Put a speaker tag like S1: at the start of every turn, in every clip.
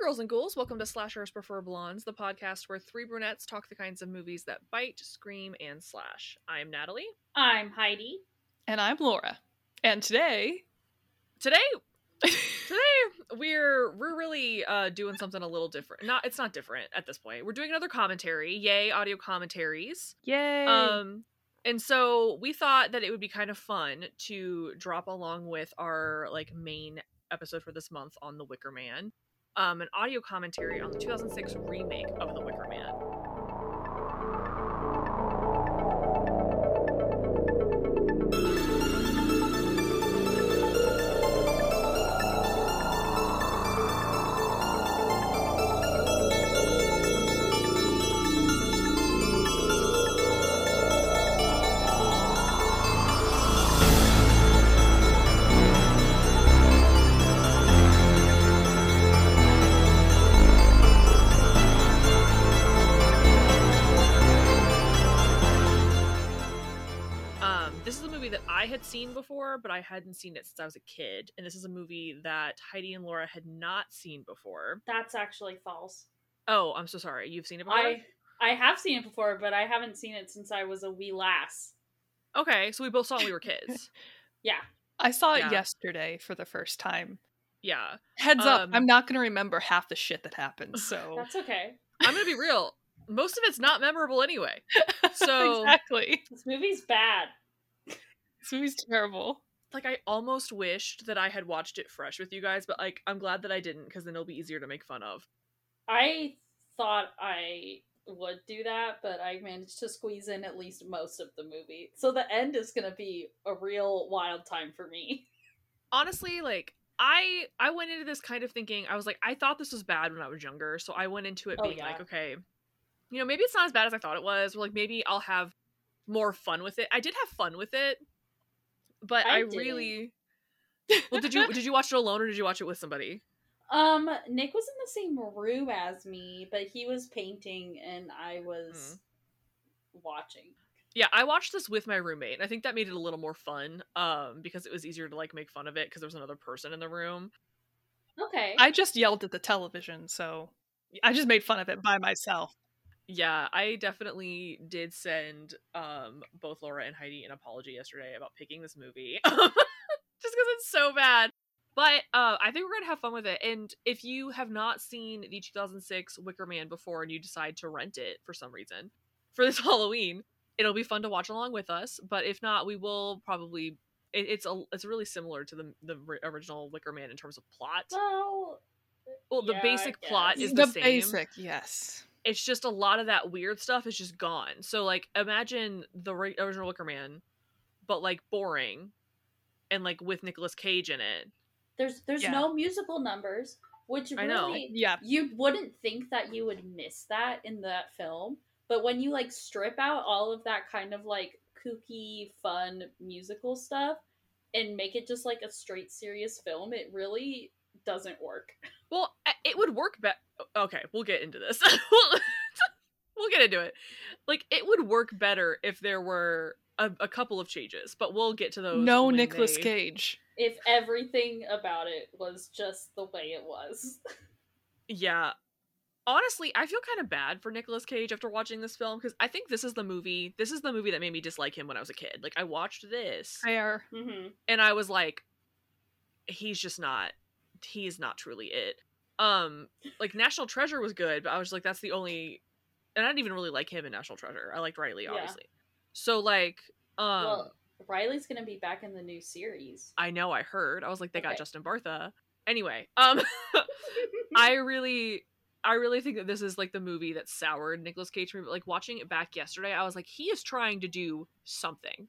S1: girls and ghouls, welcome to Slashers Prefer Blondes, the podcast where three brunettes talk the kinds of movies that bite, scream, and slash. I'm Natalie.
S2: I'm Heidi.
S3: And I'm Laura. And today,
S1: Today, today we're we're really uh, doing something a little different. Not it's not different at this point. We're doing another commentary. Yay, audio commentaries.
S3: yay!
S1: Um, and so we thought that it would be kind of fun to drop along with our like main episode for this month on The Wicker Man, um, an audio commentary on the 2006 remake of The Wicker Man. Seen before, but I hadn't seen it since I was a kid. And this is a movie that Heidi and Laura had not seen before.
S2: That's actually false.
S1: Oh, I'm so sorry. You've seen it before?
S2: I I have seen it before, but I haven't seen it since I was a wee lass.
S1: Okay, so we both saw it when we were kids.
S2: Yeah.
S3: I saw it
S1: yeah.
S3: yesterday for the first time.
S1: yeah.
S3: Heads up,
S1: Um,
S3: I'm not going to remember half the shit that happens. So
S2: That's okay.
S1: I'm gonna be real. Most of it's not memorable anyway. So-
S3: exactly,
S2: This movie's bad.
S3: this movie's terrible.
S1: Like I almost wished that I had watched it fresh with you guys, but like I'm glad that I didn't because then it'll be easier to make fun of.
S2: I thought I would do that, but I managed to squeeze in at least most of the movie. So the end is going to be a real wild time for me.
S1: Honestly, like I I went into this kind of thinking I was like I thought this was bad when I was younger, so I went into it
S2: Oh,
S1: being
S2: yeah.
S1: like, okay, you know, maybe it's not as bad as I thought it was, or like maybe I'll have more fun with it. I did have fun with it, but
S2: I
S1: I, really Well, did you did you watch it alone or did you watch it with somebody?
S2: Um, Nick was in the same room as me, but he was painting and I was watching.
S1: Yeah, I watched this with my roommate, and I think that made it a little more fun, um, because it was easier to like make fun of it because there was another person in the room.
S2: Okay.
S3: I just yelled at the television, so I just made fun of it by myself.
S1: Yeah, I definitely did send um both Laura and Heidi an apology yesterday about picking this movie, just because it's so bad. But uh, I think we're gonna have fun with it. And if you have not seen the 2006 Wicker Man before, and you decide to rent it for some reason for this Halloween, it'll be fun to watch along with us. But if not, we will probably. It, it's a it's really similar to the the original Wicker Man in terms of plot.
S2: well,
S1: Well, the
S2: yeah,
S1: basic plot is the,
S3: the
S1: same.
S3: basic, yes.
S1: It's just a lot of that weird stuff is just gone. So like imagine the original Wicker Man, but like boring, and like with Nicolas Cage in it.
S2: there's there's
S3: Yeah.
S2: no musical numbers, which
S1: I know.
S3: Yeah,
S2: you wouldn't think that you would miss that in that film. But when you like strip out all of that kind of like kooky, fun musical stuff and make it just like a straight serious film, it really doesn't work.
S1: Well, it would work better. Okay, we'll get into this. we'll get into it. Like it would work better if there were a, a couple of changes, but we'll get to those.
S3: no
S1: when
S3: Nicolas
S1: they-
S3: Cage.
S2: If everything about it was just the way it was.
S1: Yeah. Honestly, I feel kind of bad for Nicolas Cage after watching this film because I think this is the movie. This is the movie that made me dislike him when I was a kid. Like I watched this
S3: Fair.
S2: hmm
S1: and I was like, he's just not. He's not truly it. Um, like National Treasure was good, but I was like, that's the only. And I didn't even really like him in National Treasure. I liked Riley,
S2: Yeah.
S1: obviously. So like, um,
S2: well, Riley's gonna be back in the new series.
S1: I know I heard. I was like, they got Justin Bartha. Anyway, um, I really, I really think that this is like the movie that soured Nicolas Cage. But like watching it back yesterday, I was like, he is trying to do something.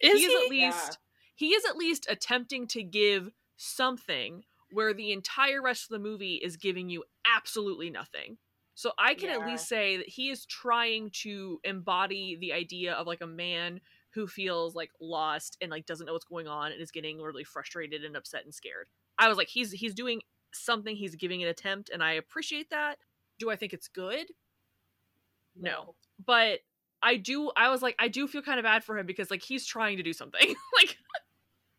S3: Is
S1: he
S3: he?
S1: is at
S2: Yeah.
S1: least he is at least attempting to give something where the entire rest of the movie is giving you absolutely nothing. So I can at least say that he is trying to embody the idea of like a man who feels like lost and like doesn't know what's going on and is getting really frustrated and upset and scared. I was like he's he's doing something, he's giving an attempt and I appreciate that. Do I think it's good? No. But I do I was like I do feel kind of bad for him because like he's trying to do something. like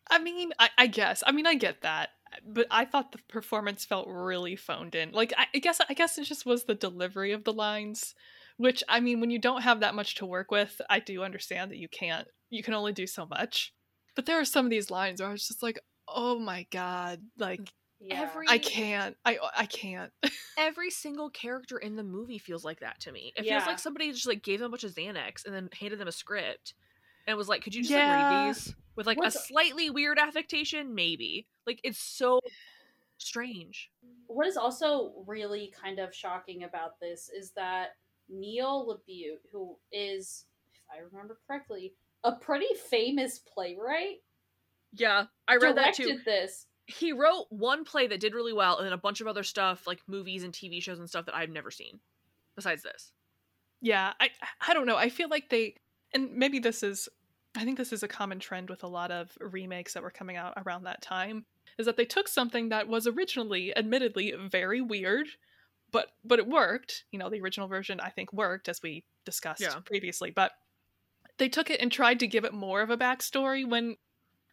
S3: I mean, I, I guess. I mean, I get that. But I thought the performance felt really phoned in. Like I, I guess I guess it just was the delivery of the lines, which I mean, when you don't have that much to work with, I do understand that you can't. You can only do so much. But there are some of these lines where I was just like, "Oh my god!" Like mm,
S2: Yeah.
S1: Every
S3: I can't. I oh, I can't.
S1: every single character in the movie feels like that to me. It feels like somebody just like gave them a bunch of Xanax and then handed them a script and was like, "Could you just
S3: Yeah.
S1: like read these with like
S2: What's-
S1: a slightly weird affectation, maybe?" Like it's so strange.
S2: what is also really kind of shocking about this is that Neil LaBute, who is, if I remember correctly, a pretty famous playwright,
S1: Yeah, I read that
S2: directed
S1: too.
S2: this.
S1: He wrote one play that did really well, and then a bunch of other stuff like movies and TV shows and stuff that I've never seen. Besides this,
S3: Yeah, I I don't know. I feel like they and maybe this is I think this is a common trend with a lot of remakes that were coming out around that time is that they took something that was originally admittedly very weird but but it worked. You know, the original version I think worked as we discussed
S1: Yeah.
S3: previously, but they took it and tried to give it more of a backstory when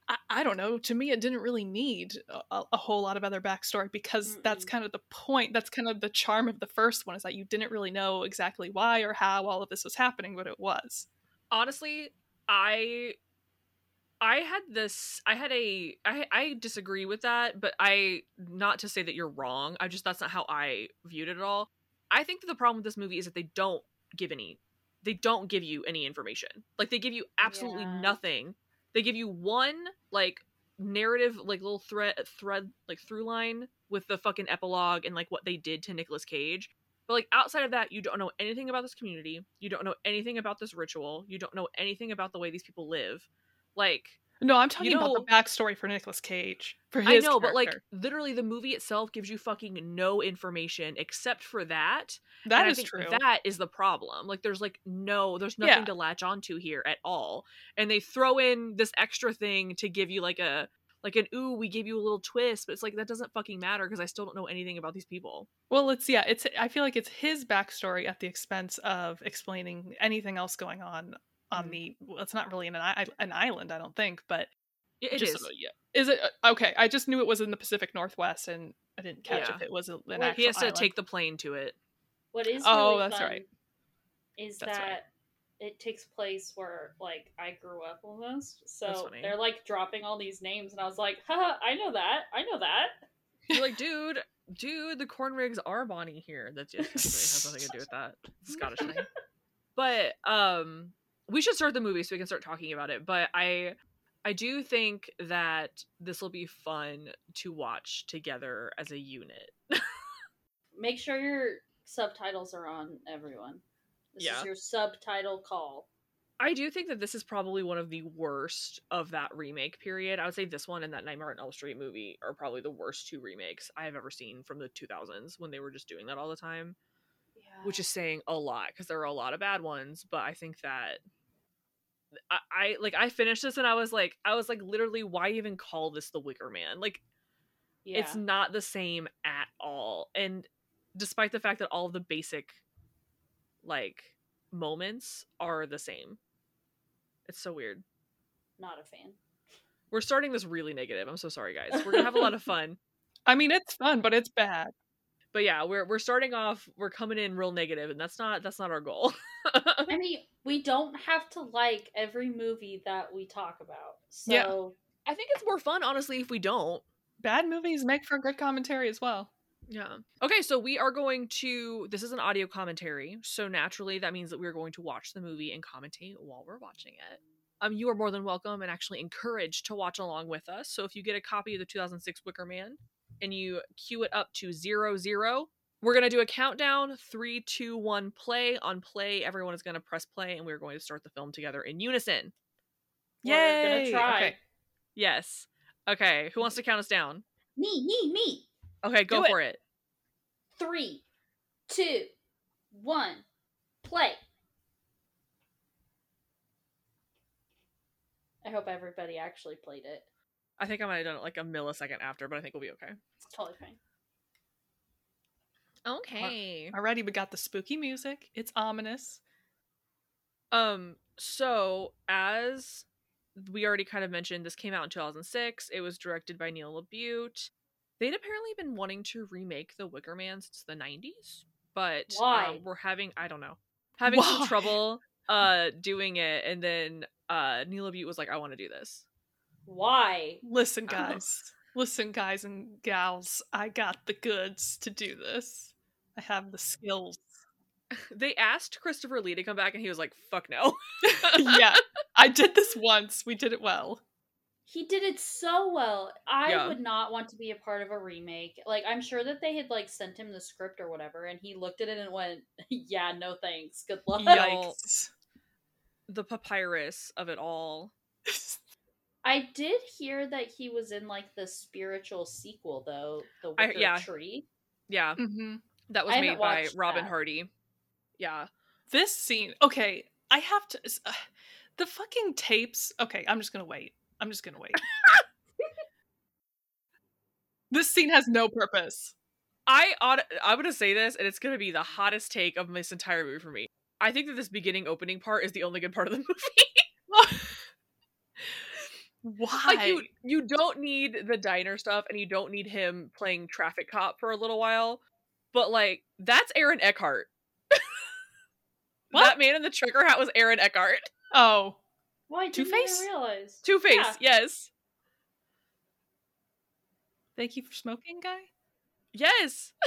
S3: I, I don't know. To me, it didn't really need a, a whole lot of other backstory because that's
S2: Mm-mm.
S3: kind of the point. That's kind of the charm of the first one is that you didn't really know exactly why or how all of this was happening, but it was.
S1: honestly, I I had this I had a I I disagree with that, but I not to say that you're wrong. I just that's not how I viewed it at all. I think that the problem with this movie is that they don't give any they don't give you any information. Like they give you absolutely
S2: Yeah.
S1: nothing. They give you one like narrative like little thread thread like through line with the fucking epilogue and like what they did to Nicolas Cage. But like outside of that, you don't know anything about this community. You don't know anything about this ritual. You don't know anything about the way these people live. Like
S3: No, I'm talking about
S1: know-
S3: the backstory for Nicolas Cage. For
S1: I
S3: his
S1: know, but like literally the movie itself gives you fucking no information except for that.
S3: that is
S1: I
S3: true.
S1: That is the problem. Like there's like no there's nothing
S3: Yeah.
S1: to latch onto here at all. And they throw in this extra thing to give you like a like an ooh, we gave you a little twist, but it's like that doesn't fucking matter because I still don't know anything about these people.
S3: Well, it's yeah, it's I feel like it's his backstory at the expense of explaining anything else going on on
S1: Mhm.
S3: the. Well, it's not really an an island, I don't think, but
S1: It, it
S3: just,
S1: is.
S3: yeah. Is it uh, okay? I just knew it was in the Pacific Northwest, and I didn't catch
S1: Yeah.
S3: if it was a- an
S2: Well,
S3: actual
S1: He has to
S3: island.
S1: take the plane to it.
S2: What is
S3: Oh,
S2: really
S3: that's
S2: fun
S3: right.
S2: is
S3: That's
S2: that
S3: right.
S2: It takes place where like I grew up almost. So they're like dropping all these names, and I was like, haha, I know that. I know that.
S1: You're like, dude, dude, the corn rigs are Bonnie here. That's just has nothing to do with that. Scottish thing. But um we should start the movie so we can start talking about it. But I I do think that this will be fun to watch together as a unit.
S2: Make sure your subtitles are on, everyone. This
S1: Yeah.
S2: is your subtitle call.
S1: I do think that this is probably one of the worst of that remake period. I would say this one and that Nightmare on Elm Street movie are probably the worst two remakes I have ever seen from the 2000s when they were just doing that all the time.
S2: Yeah.
S1: which is saying a lot because there are a lot of bad ones but i think that I, I like i finished this and i was like i was like literally why even call this the wicker man like
S2: yeah.
S1: it's not the same at all and despite the fact that all of the basic like moments are the same it's so weird
S2: not a fan.
S1: we're starting this really negative i'm so sorry guys we're gonna have a lot of fun
S3: I mean, it's fun, but it's bad.
S1: but yeah we're we're starting off we're coming in real negative and that's not that's not our goal
S2: I mean, we don't have to like every movie that we talk about. So
S3: Yeah.
S1: i think it's more fun honestly if we don't
S3: Bad movies make for good commentary as well.
S1: Yeah. Okay, so we are going to this is an audio commentary, so naturally that means that we're going to watch the movie and commentate while we're watching it. Um you are more than welcome and actually encouraged to watch along with us. So if you get a copy of the 2006 Wicker Man and you cue it up to zero zero, we're gonna do a countdown three, two, one, play. On play, everyone is gonna press play, and we're going to start the film together in unison.
S2: We're gonna
S3: Yay!
S2: try.
S3: Okay.
S1: Yes. Okay. Who wants to count us down?
S2: me, me, me.
S1: Okay, go
S3: Do it.
S1: for it.
S2: Three, two, one, play. I hope everybody actually played it.
S1: I think I might have done it like a millisecond after, but I think we'll be okay.
S2: It's totally fine.
S1: Okay.
S3: Already, we got the spooky music. It's ominous.
S1: Um, so as we already kind of mentioned, this came out in 2006. It was directed by Neil LaBute. They'd apparently been wanting to remake The Wicker Man since the 90s, but
S2: Why?
S1: um, we're having I don't know having some trouble uh doing it, and then uh Neil Butte was like, I want to do this.
S2: Why?
S3: Listen, guys. Listen, guys and gals. I got the goods to do this. I have the skills.
S1: They asked Christopher Lee to come back, and he was like, "Fuck no."
S3: yeah, I did this once. We did it well.
S2: He did it so well. I
S1: Yeah.
S2: would not want to be a part of a remake. Like I'm sure that they had like sent him the script or whatever, and he looked at it and went, "Yeah, no thanks. Good luck."
S3: Yikes.
S1: the papyrus of it all.
S2: I did hear that he was in like the spiritual sequel though, the
S1: I- yeah.
S2: Tree.
S1: Yeah,
S3: hmm
S1: that was
S2: I
S1: made by Robin
S2: that.
S1: Hardy. Yeah,
S3: This scene. Okay, I have to. Uh, the fucking tapes. Okay, I'm just gonna wait. I'm just gonna wait. this scene has no purpose.
S1: I ought I'm gonna say this, and it's gonna be the hottest take of this entire movie for me. I think that this beginning opening part is the only good part of the movie.
S3: Why?
S1: like you, you don't need the diner stuff, and you don't need him playing traffic cop for a little while. But like, that's Aaron Eckhart.
S3: What?
S1: That man in the trigger hat was Aaron Eckhart.
S3: oh,
S2: Why didn't
S3: Two-Face?
S2: I realize?
S1: Two Face,
S2: Yeah.
S1: yes,
S3: thank you for smoking, guy.
S1: yes.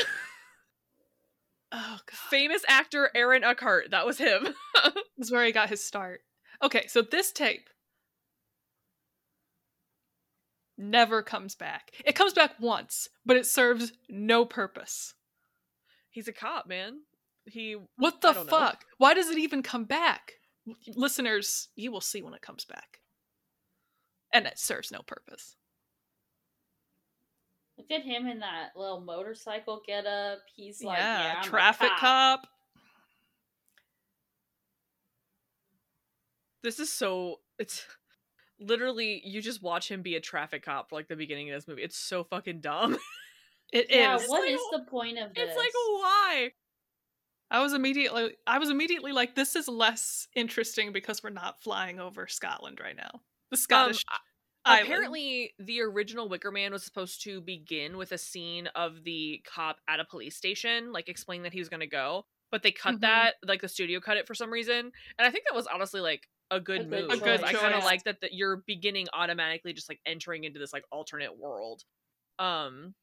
S3: Oh god,
S1: Famous actor Aaron Eckhart. That was him.
S3: this is where he got his start. Okay, so this tape never comes back. It comes back once, but it serves no purpose.
S1: He's a cop, man. He
S3: What the
S1: don't know.
S3: fuck? Why does it even come back? Listeners, you will see when it comes back. And it serves no purpose.
S2: Look at him in that little motorcycle getup. He's like, yeah,
S3: yeah, traffic
S2: cop.
S3: cop.
S1: this is so it's literally you just watch him be a traffic cop for like the beginning of this movie. It's so fucking dumb.
S3: It is.
S2: Yeah,
S1: It's
S2: what
S1: like,
S2: is the point of this?
S1: it's like why?
S3: I was immediately I was immediately like, this is less interesting because we're not flying over Scotland right now. The Scottish
S1: Um,
S3: island.
S1: Apparently, the original Wicker Man was supposed to begin with a scene of the cop at a police station, like explaining that he was going to go. But they cut
S3: Mhm.
S1: that, like the studio cut it for some reason, and I think that was honestly like a good
S2: A good
S1: move.
S3: A good
S1: 'cause I kind of like that that you're beginning automatically just like entering into this like alternate world. Um,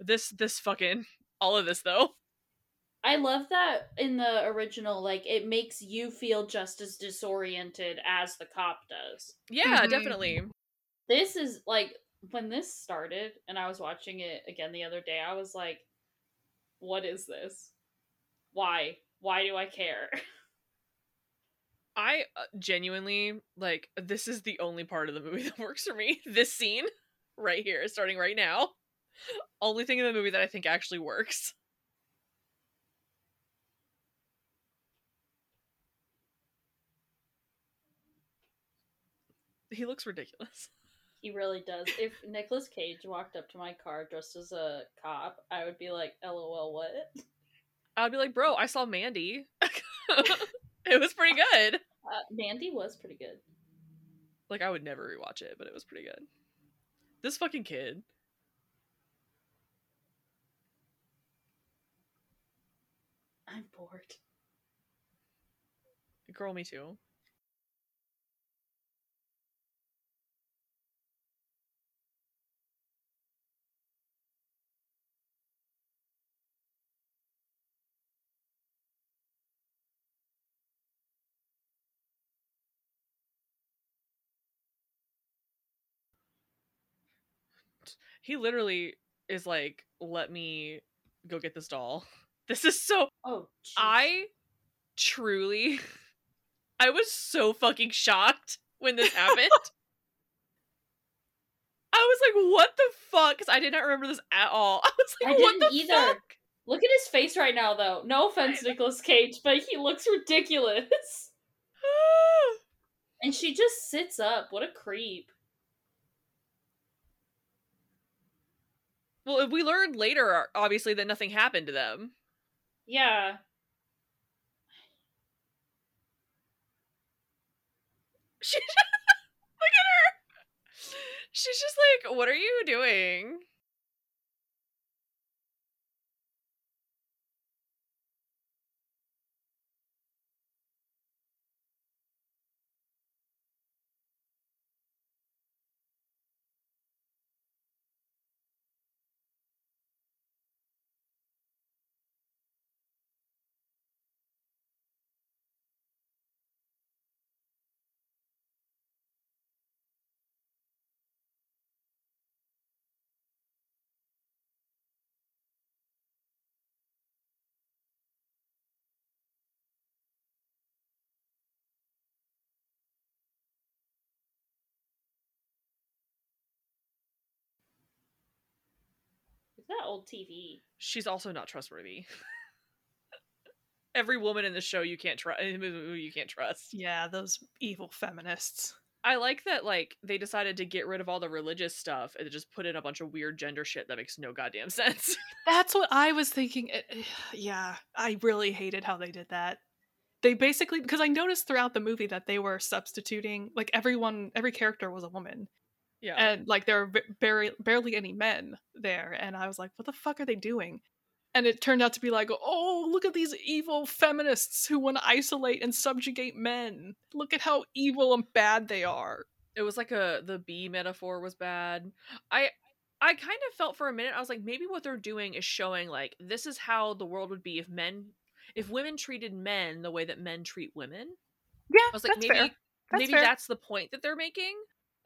S1: this this fucking all of this though.
S2: I love that in the original, like it makes you feel just as disoriented as the cop does.
S1: Yeah,
S3: Mhm.
S1: definitely.
S2: This is like when this started and I was watching it again the other day, I was like, what is this? Why? Why do I care?
S1: I uh, genuinely like this is the only part of the movie that works for me. This scene right here, starting right now. Only thing in the movie that I think actually works. He looks ridiculous.
S2: He really does. If Nicolas Cage walked up to my car dressed as a cop, I would be like, LOL, what?
S1: I'd be like, bro, I saw Mandy. it was pretty good.
S2: Uh, Mandy was pretty good.
S1: Like, I would never rewatch it, but it was pretty good. This fucking kid.
S2: I'm bored.
S1: Girl, me too. He literally is like, let me go get this doll. This is so
S2: Oh, jeez.
S1: I truly I was so fucking shocked when this happened. I was like, what the fuck? Because I did not remember this at all. I was like,
S2: I
S1: what
S2: didn't
S1: the
S2: either.
S1: fuck?
S2: Look at his face right now, though. No offense, Nicolas Cage, but he looks ridiculous. and she just sits up. What a creep.
S1: Well, we learned later, uh, obviously, that nothing happened to them.
S2: Yeah.
S1: She look at her. She's just like, what are you doing?
S2: Old TV?
S1: She's also not trustworthy. Every woman in the show you can't trust. You can't trust.
S3: Yeah, those evil feminists.
S1: I like that like they decided to get rid of all the religious stuff and just put in a bunch of weird gender shit that makes no goddamn sense.
S3: That's what I was thinking. Yeah, I really hated how they did that. They basically because I noticed throughout the movie that they were substituting like everyone, every character was a woman,
S1: yeah.
S3: and like there were ba- barely barely any men there, and I was like, what the fuck are they doing? And it turned out to be like, oh, look at these evil feminists who want to isolate and subjugate men. Look at how evil and bad they are.
S1: it was like a the bee metaphor was bad. I I kind of felt for a minute I was like maybe what they're doing is showing like this is how the world would be if men if women treated men the way that men treat women.
S3: Yeah,
S1: I was like maybe
S3: fair. That's
S1: maybe
S3: fair.
S1: that's the point that they're making.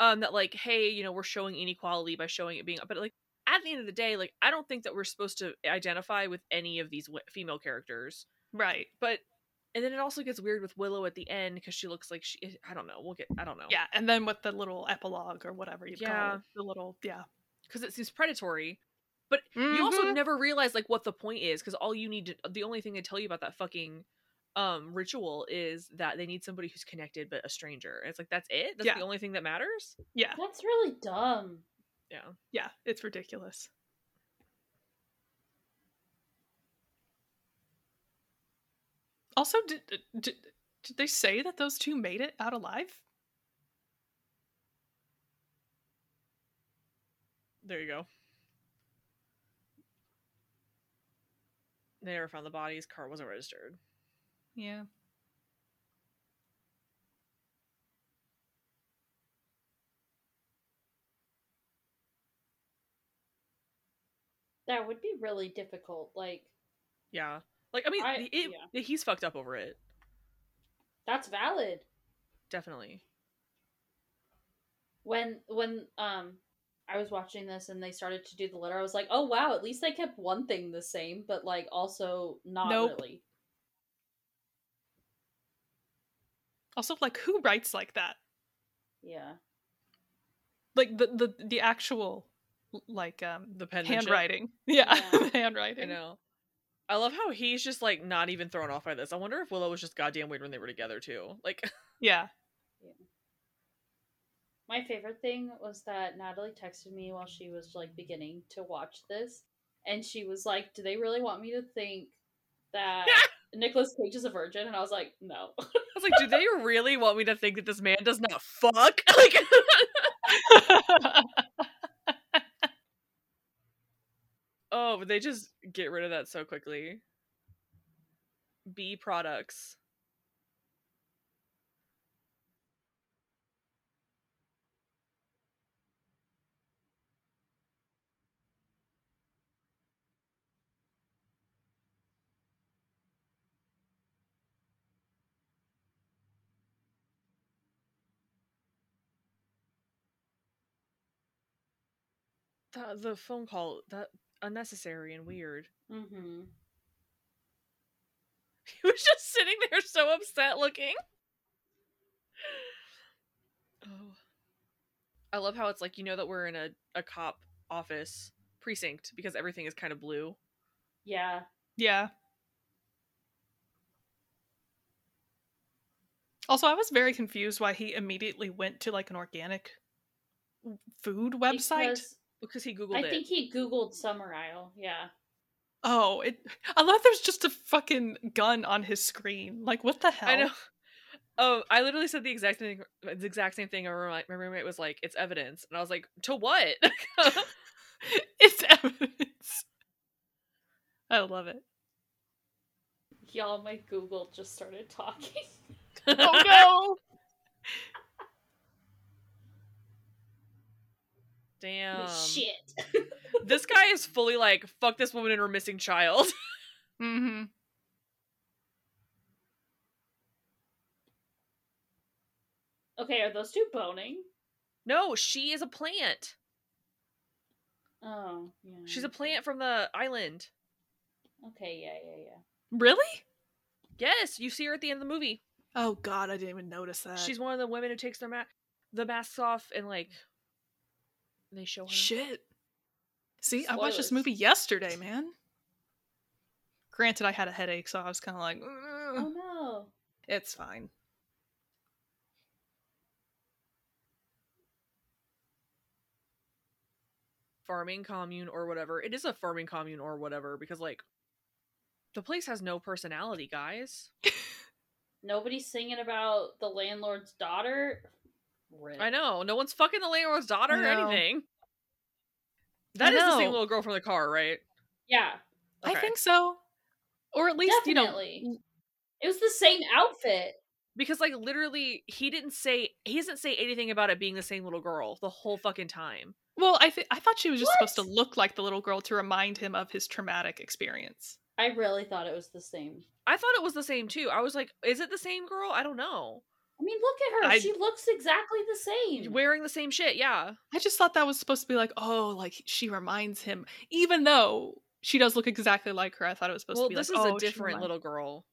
S1: Um that like hey, you know, we're showing inequality by showing it being but like at the end of the day, like I don't think that we're supposed to identify with any of these w- female characters.
S3: right.
S1: But and then it also gets weird with Willow at the end because she looks like she I don't know. We'll get I don't know.
S3: Yeah, and then with the little epilogue or whatever you
S1: Yeah.
S3: call it, the little yeah.
S1: because it seems predatory. But you also
S3: Mhm.
S1: never realize like what the point is because all you need to the only thing they tell you about that fucking um ritual is that they need somebody who's connected but a stranger. And it's like that's it. That's
S3: Yeah.
S1: the only thing that matters.
S3: yeah,
S2: That's really dumb.
S1: Yeah.
S3: yeah, it's ridiculous. Also, did, did did they say that those two made it out alive?
S1: There you go. They never found the bodies. Car wasn't registered.
S3: Yeah.
S2: That would be really difficult. Like,
S1: Yeah. Like I mean,
S2: I-
S1: it,
S2: yeah.
S1: he's fucked up over it.
S2: that's valid.
S1: Definitely.
S2: When when um I was watching this and they started to do the letter, I was like, oh wow, at least they kept one thing the same, but like also not
S3: Nope.
S2: really.
S3: Also, like, who writes like that?
S2: Yeah.
S3: Like the the the actual like um
S1: The penmanship.
S3: handwriting. Yeah,
S2: Yeah.
S3: the handwriting.
S1: I know. I love how he's just like not even thrown off by this. I wonder if Willow was just goddamn weird when they were together too. Like,
S3: Yeah.
S2: My favorite thing was that Natalie texted me while she was like beginning to watch this, and she was like, "Do they really want me to think that Nicolas Cage is a virgin?" And I was like, "No."
S1: I was like, do they really want me to think that this man does not fuck? Like, oh, but they just get rid of that so quickly. B products. The, the phone call that unnecessary and weird.
S2: mm-hmm.
S1: He was just sitting there so upset looking. Oh. I love how it's like you know that we're in a, a cop office precinct because everything is kind of blue.
S2: Yeah.
S3: yeah. Also, I was very confused why he immediately went to like an organic food website.
S2: Because
S1: Because he googled
S2: I
S1: it.
S2: think he googled summer isle. Yeah.
S3: Oh, it. I love there's just a fucking gun on his screen. Like, what the hell?
S1: I know. Oh, I literally said the exact thing. The exact same thing. My roommate, my roommate was like, "It's evidence," and I was like, "To what?"
S3: it's evidence. I love it.
S2: Y'all, my Google just started talking.
S3: Oh no!
S1: Damn.
S2: Shit.
S1: This guy is fully like, "Fuck this woman and her missing child."
S3: mm-hmm.
S2: okay, are those two boning?
S1: no, she is a plant.
S2: Oh, yeah.
S1: She's a plant from the island.
S2: Okay, yeah, yeah, yeah.
S3: Really?
S1: Yes, you see her at the end of the movie.
S3: Oh god, I didn't even notice that.
S1: She's one of the women who takes their ma- the masks off and like they show her.
S3: shit. See, I watched this movie yesterday, man. Granted, I had a headache, so I was kind of like, "Ugh."
S2: Oh no.
S3: it's fine.
S1: farming commune or whatever. It is a farming commune or whatever because like the place has no personality, guys.
S2: Nobody's singing about the landlord's daughter. Rip.
S1: I know. No one's fucking the landlord's daughter or anything. That is the same little girl from the car, right?
S2: Yeah,
S3: I think so. Or at least,
S2: definitely.
S3: you know,
S2: It was the same outfit.
S1: Because like literally he didn't say he doesn't say anything about it being the same little girl the whole fucking time.
S3: well, I th- I thought she was just supposed to look like the little girl to remind him of his traumatic experience.
S2: I really thought it was the same.
S1: I thought it was the same too. I was like, is it the same girl? I don't know.
S2: I mean, look at her.
S3: I-
S2: She looks exactly the same.
S1: Wearing the same shit, yeah.
S3: I just thought that was supposed to be like, oh, like she reminds him, even though she does look exactly like her. I thought it was supposed
S1: Well,
S3: to be Well,
S1: this
S3: like,
S1: is
S3: oh,
S1: a different little girl.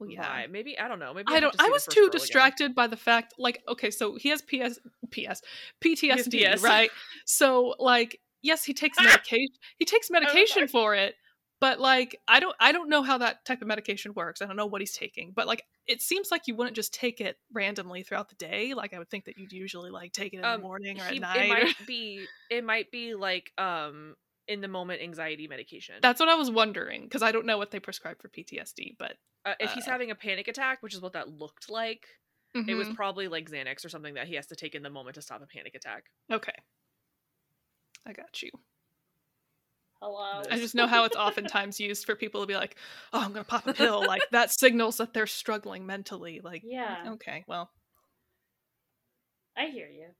S3: Well, yeah.
S1: vibe. Maybe I don't know. Maybe
S3: I
S1: have
S3: don't. I was too
S1: girl again.
S3: distracted by the fact, like, okay, so he has PS, PS, PTSD,
S1: PTS.
S3: right? So, like, yes, he takes medication. he takes medication for it, but like, I don't, I don't know how that type of medication works. I don't know what he's taking, but like, it seems like you wouldn't just take it randomly throughout the day. Like, I would think that you'd usually like take it in
S1: Um,
S3: the morning or
S1: He-
S3: at night.
S1: It
S3: or-
S1: might be. It might be like um in the moment anxiety medication.
S3: That's what I was wondering because I don't know what they prescribe for PTSD, but
S1: uh, if he's
S3: uh,
S1: having a panic attack, which is what that looked like, it was
S3: Mhm.
S1: probably like Xanax or something that he has to take in the moment to stop a panic attack.
S3: okay. I got you.
S2: Hello.
S3: I just know how it's oftentimes used for people to be like, "Oh, I'm gonna pop a pill." Like that signals that they're struggling mentally. Like,
S2: Yeah.
S3: okay, well,
S2: I hear you.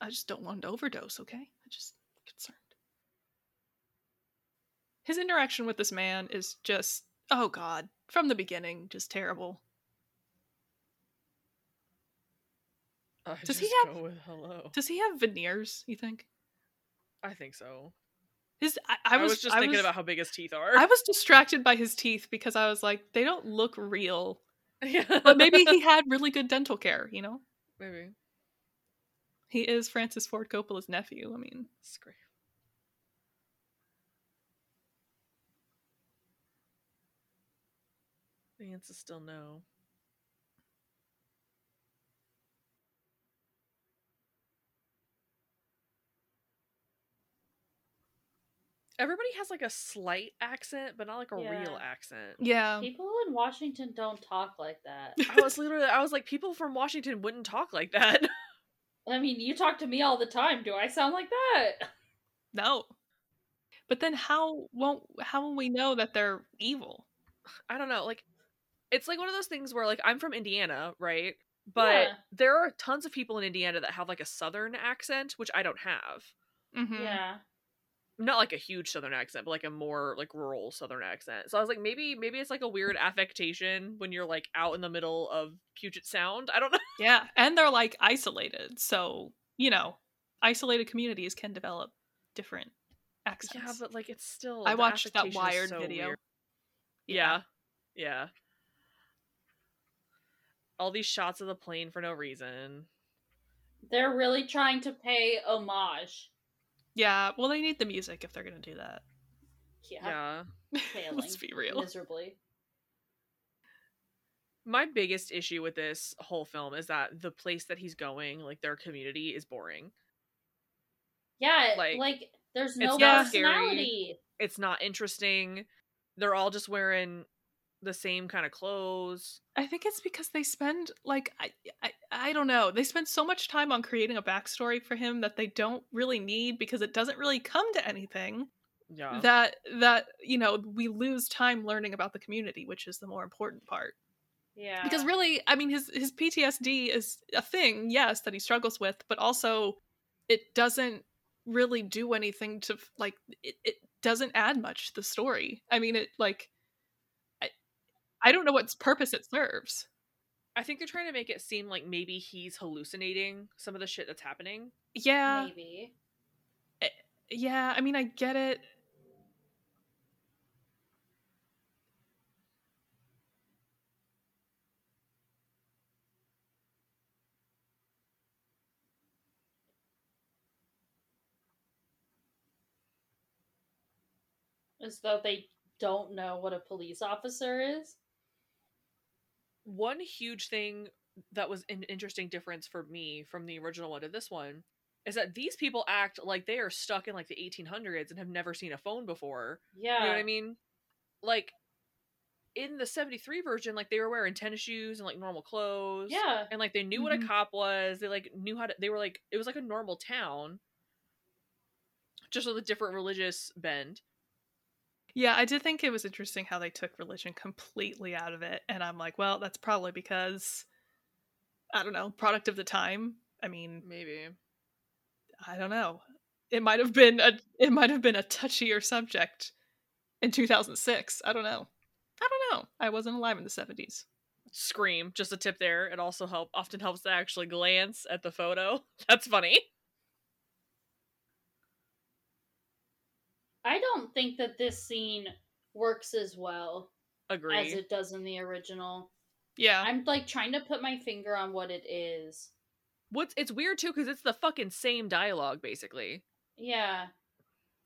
S3: I just don't want to overdose. Okay, I just concerned. His interaction with this man is just, oh god, from the beginning, just terrible.
S1: I
S3: Does he have-
S1: hello?
S3: Does he have veneers? You think?
S1: I think so.
S3: His, I,
S1: I
S3: I
S1: was,
S3: was,
S1: just
S3: I
S1: thinking
S3: was-
S1: about how big his teeth are.
S3: I was distracted by his teeth because I was like, they don't look real.
S1: yeah.
S3: But maybe he had really good dental care. You know,
S1: maybe.
S3: he is Francis Ford Coppola's nephew. I mean,
S1: It's great. The answer is still no. Everybody has like a slight accent, but not like a real accent.
S3: yeah.
S2: People in Washington don't talk like that.
S1: I was literally, I was like, people from Washington wouldn't talk like that.
S2: I mean, you talk to me all the time. Do I sound like that?
S3: No. But then how won't how will we know that they're evil?
S1: I don't know, like it's like one of those things where like I'm from Indiana, right? But
S2: Yeah.
S1: there are tons of people in Indiana that have like a southern accent, which I don't have.
S3: Mm-hmm.
S2: Yeah.
S1: Not like a huge southern accent, but like a more like rural southern accent. So I was like maybe maybe it's like a weird affectation when you're like out in the middle of Puget Sound. I don't know.
S3: Yeah, and they're like isolated. So, you know, isolated communities can develop different accents.
S1: Yeah, but like it's still
S3: I watched that Wired
S1: so
S3: video.
S1: weird. Yeah. Yeah. All these shots of the plane for no reason.
S2: They're really trying to pay homage.
S3: Yeah, well they need the music if they're going to do that.
S2: Yeah.
S1: Yeah.
S3: Let's be real.
S2: miserably.
S1: My biggest issue with this whole film is that the place that he's going, like their community, is boring.
S2: Yeah,
S1: Like,
S2: like, there's
S1: it's
S2: no
S3: not
S1: scary.
S2: personality.
S1: It's not interesting. They're all just wearing the same kind of clothes.
S3: I think it's because they spend like I, I I don't know. They spend so much time on creating a backstory for him that they don't really need because it doesn't really come to anything.
S1: Yeah.
S3: That that you know we lose time learning about the community, which is the more important part.
S2: Yeah.
S3: Because really, I mean, his his PTSD is a thing, yes, that he struggles with, but also it doesn't really do anything to like it, it doesn't add much to the story. I mean, it like I don't know what purpose it serves.
S1: I think they're trying to make it seem like maybe he's hallucinating some of the shit that's happening.
S3: Yeah.
S2: Maybe.
S3: Eh, yeah, I mean, I get it.
S2: As though they don't know what a police officer is.
S1: One huge thing that was an interesting difference for me from the original one to this one is that these people act like they are stuck in like the 1800s and have never seen a phone before.
S2: Yeah.
S1: You know what I mean? Like in the 73 version, like they were wearing tennis shoes and like normal clothes.
S2: Yeah.
S1: And like they knew what a
S3: Mhm.
S1: cop was. They like knew how to they were like it was like a normal town. Just with a different religious bend.
S3: Yeah, I did think it was interesting how they took religion completely out of it. And I'm like, well, that's probably because, I don't know, product of the time. I mean,
S1: Maybe.
S3: I don't know. It might have been a it might have been a touchier subject in 2006. I don't know. I don't know. I wasn't alive in the 70s.
S1: Scream, just a tip there. It also help often helps to actually glance at the photo. That's funny.
S2: I don't think that this scene works as well
S1: Agree.
S2: as it does in the original.
S3: Yeah.
S2: I'm like trying to put my finger on what it is.
S1: What's it's weird too because it's the fucking same dialogue basically.
S2: Yeah.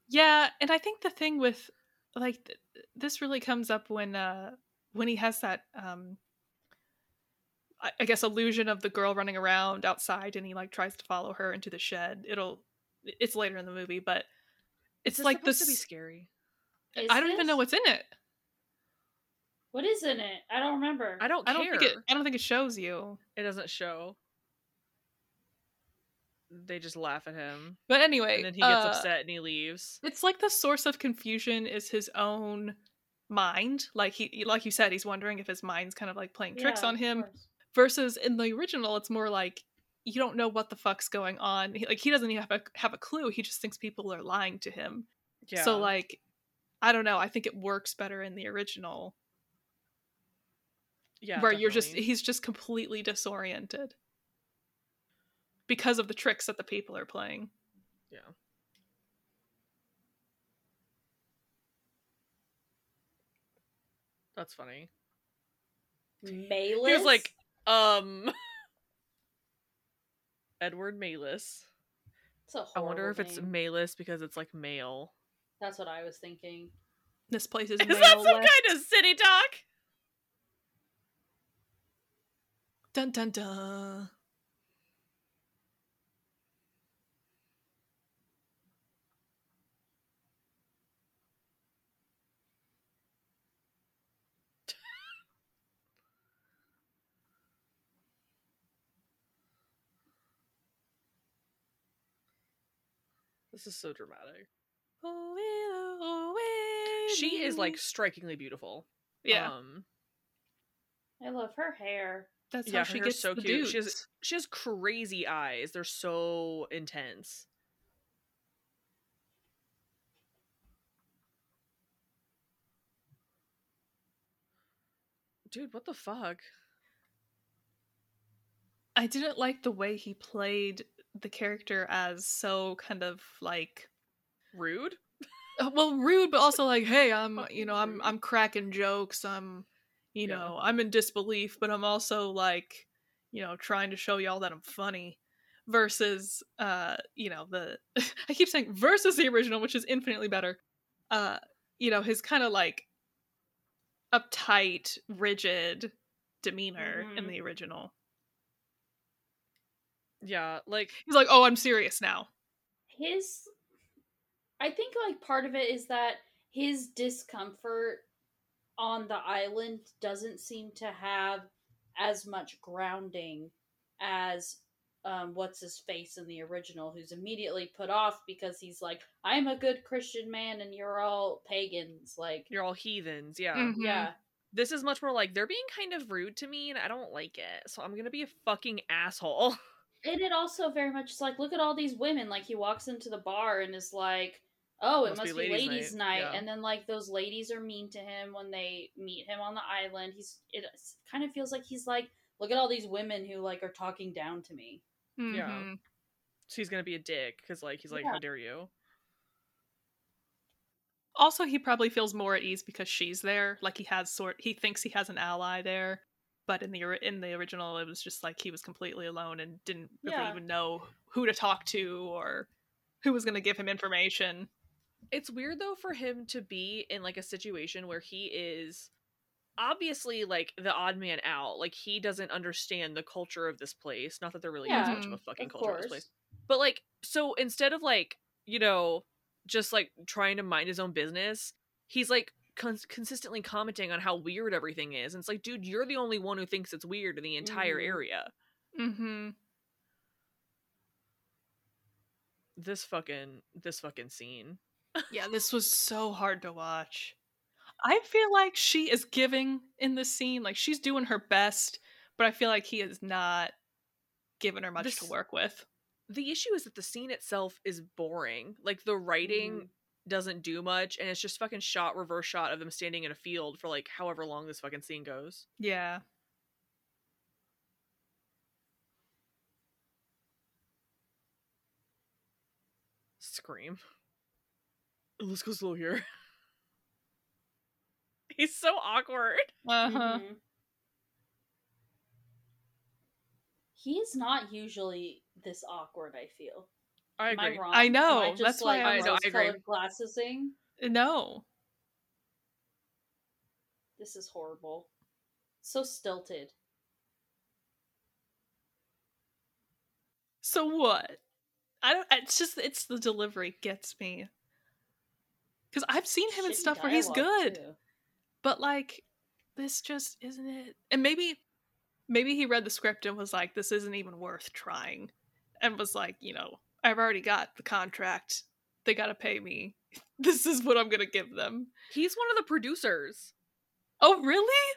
S3: Yeah, and I think the thing with like th- this really comes up when uh when he has that um I, I guess illusion of the girl running around outside and he like tries to follow her into the shed. It'll it's later in the movie, but it's
S1: this
S3: like
S1: supposed
S3: this
S1: to be scary.
S2: Is
S3: I don't even know what's in it.
S2: What is in it? I don't remember.
S1: I don't
S3: I don't think it I don't think it shows you.
S1: It doesn't show. They just laugh at him,
S3: But anyway,
S1: and then he gets
S3: uh,
S1: upset and he leaves.
S3: It's like the source of confusion is his own mind. Like he like you said, he's wondering if his mind's kind of like playing tricks
S2: Yeah,
S3: on him. versus in the original it's more like you don't know what the fuck's going on he, like he doesn't even have a, have a clue he just thinks people are lying to him
S1: Yeah.
S3: so like i don't know i think it works better in the original
S1: yeah,
S3: where you're just he's just completely disoriented because of the tricks that the people are playing
S1: yeah. That's funny.
S2: Malus?
S1: He was like, um, Edward Malus.
S2: It's a
S1: I wonder if
S2: horrible
S1: it's
S2: name.
S1: Malus because it's like male.
S2: That's what I was thinking.
S3: this place is
S1: Is that some kind of city talk?
S3: dun dun dun
S1: This is so dramatic.
S3: Oh,
S1: She is like strikingly beautiful.
S3: yeah
S1: Um,
S2: I love her hair.
S3: that's
S1: yeah,
S3: how she
S1: hair's
S3: gets
S1: so
S3: the
S1: cute.
S3: dudes.
S1: She has she has crazy eyes. They're so intense. Dude, what the fuck?
S3: I didn't like the way he played the character as so kind of like
S1: Rude?
S3: uh, well rude but also like hey I'm you know I'm. I'm cracking jokes I'm you
S1: Yeah.
S3: know I'm in disbelief but I'm also like you know trying to show y'all that I'm funny versus uh you know the I keep saying versus the original which is infinitely better uh you know his kind of like uptight rigid demeanor in
S2: Mhm.
S3: the original
S1: Yeah, like
S3: he's like oh I'm serious now
S2: His I think like part of it is that his discomfort on the island doesn't seem to have as much grounding as um, what's his face in the original, who's immediately put off because he's like, "I'm a good Christian man, and you're all pagans." Like,
S1: you're all heathens. Yeah.
S3: Mhm.
S2: yeah,
S1: This is much more like they're being kind of rude to me and I don't like it. So I'm going to be a fucking asshole.
S2: and it also very much is like, look at all these women. Like, he walks into the bar and is like, "Oh, it must, be, ladies' night,",
S1: yeah.
S2: and then like those ladies are mean to him when they meet him on the island. He's it kind of feels like he's like, "Look at all these women who like are talking down to me."
S1: Yeah.
S3: Mhm.
S1: So he's going to be a dick cuz like he's like
S2: Yeah.
S1: how dare you?
S3: also he probably feels more at ease because she's there like he has sort he thinks he has an ally there but in the in the original it was just like he was completely alone and didn't really
S2: Yeah.
S3: even know who to talk to or who was going to give him information
S1: It's weird though for him to be in like a situation where he is obviously like the odd man out. Like he doesn't understand the culture of this place. Not that there really is much of a mm, fucking
S2: of
S1: culture of this place. But like so instead of like, you know, just like trying to mind his own business, he's like cons- consistently commenting on how weird everything is. And it's like, dude, you're the only one who thinks it's weird in the entire
S2: Mhm.
S1: area.
S3: Mm-hmm.
S1: This fucking this fucking scene.
S3: Yeah, this was so hard to watch. I feel like she is giving in this scene, like she's doing her best, but I feel like he is not giving her much
S1: This-
S3: to work with.
S1: the issue is that the scene itself is boring. Like the writing
S2: Mhm.
S1: Doesn't do much, and it's just fucking shot reverse shot of them standing in a field for like however long this fucking scene goes.
S3: Yeah.
S1: Scream. Let's go slow here. He's so awkward.
S3: Uh-huh.
S2: Mhm. He is not usually this awkward. I feel.
S1: I
S2: Am
S1: agree.
S2: I wrong?
S3: I
S2: Am
S3: know,
S2: I just,
S3: that's why
S2: like
S1: I- no, I agree.
S2: rose-colored glassesing.
S3: Uh, no.
S2: This is horrible. So stilted.
S3: So what? I don't it's just it's the delivery gets me. Cuz I've seen him in stuff where he's good,
S2: too.
S3: but like this just isn't it. And maybe maybe he read the script and was like this isn't even worth trying and was like, you know, I've already got the contract. They got to pay me. This is what I'm going to give them.
S1: He's one of the producers.
S3: Oh, really?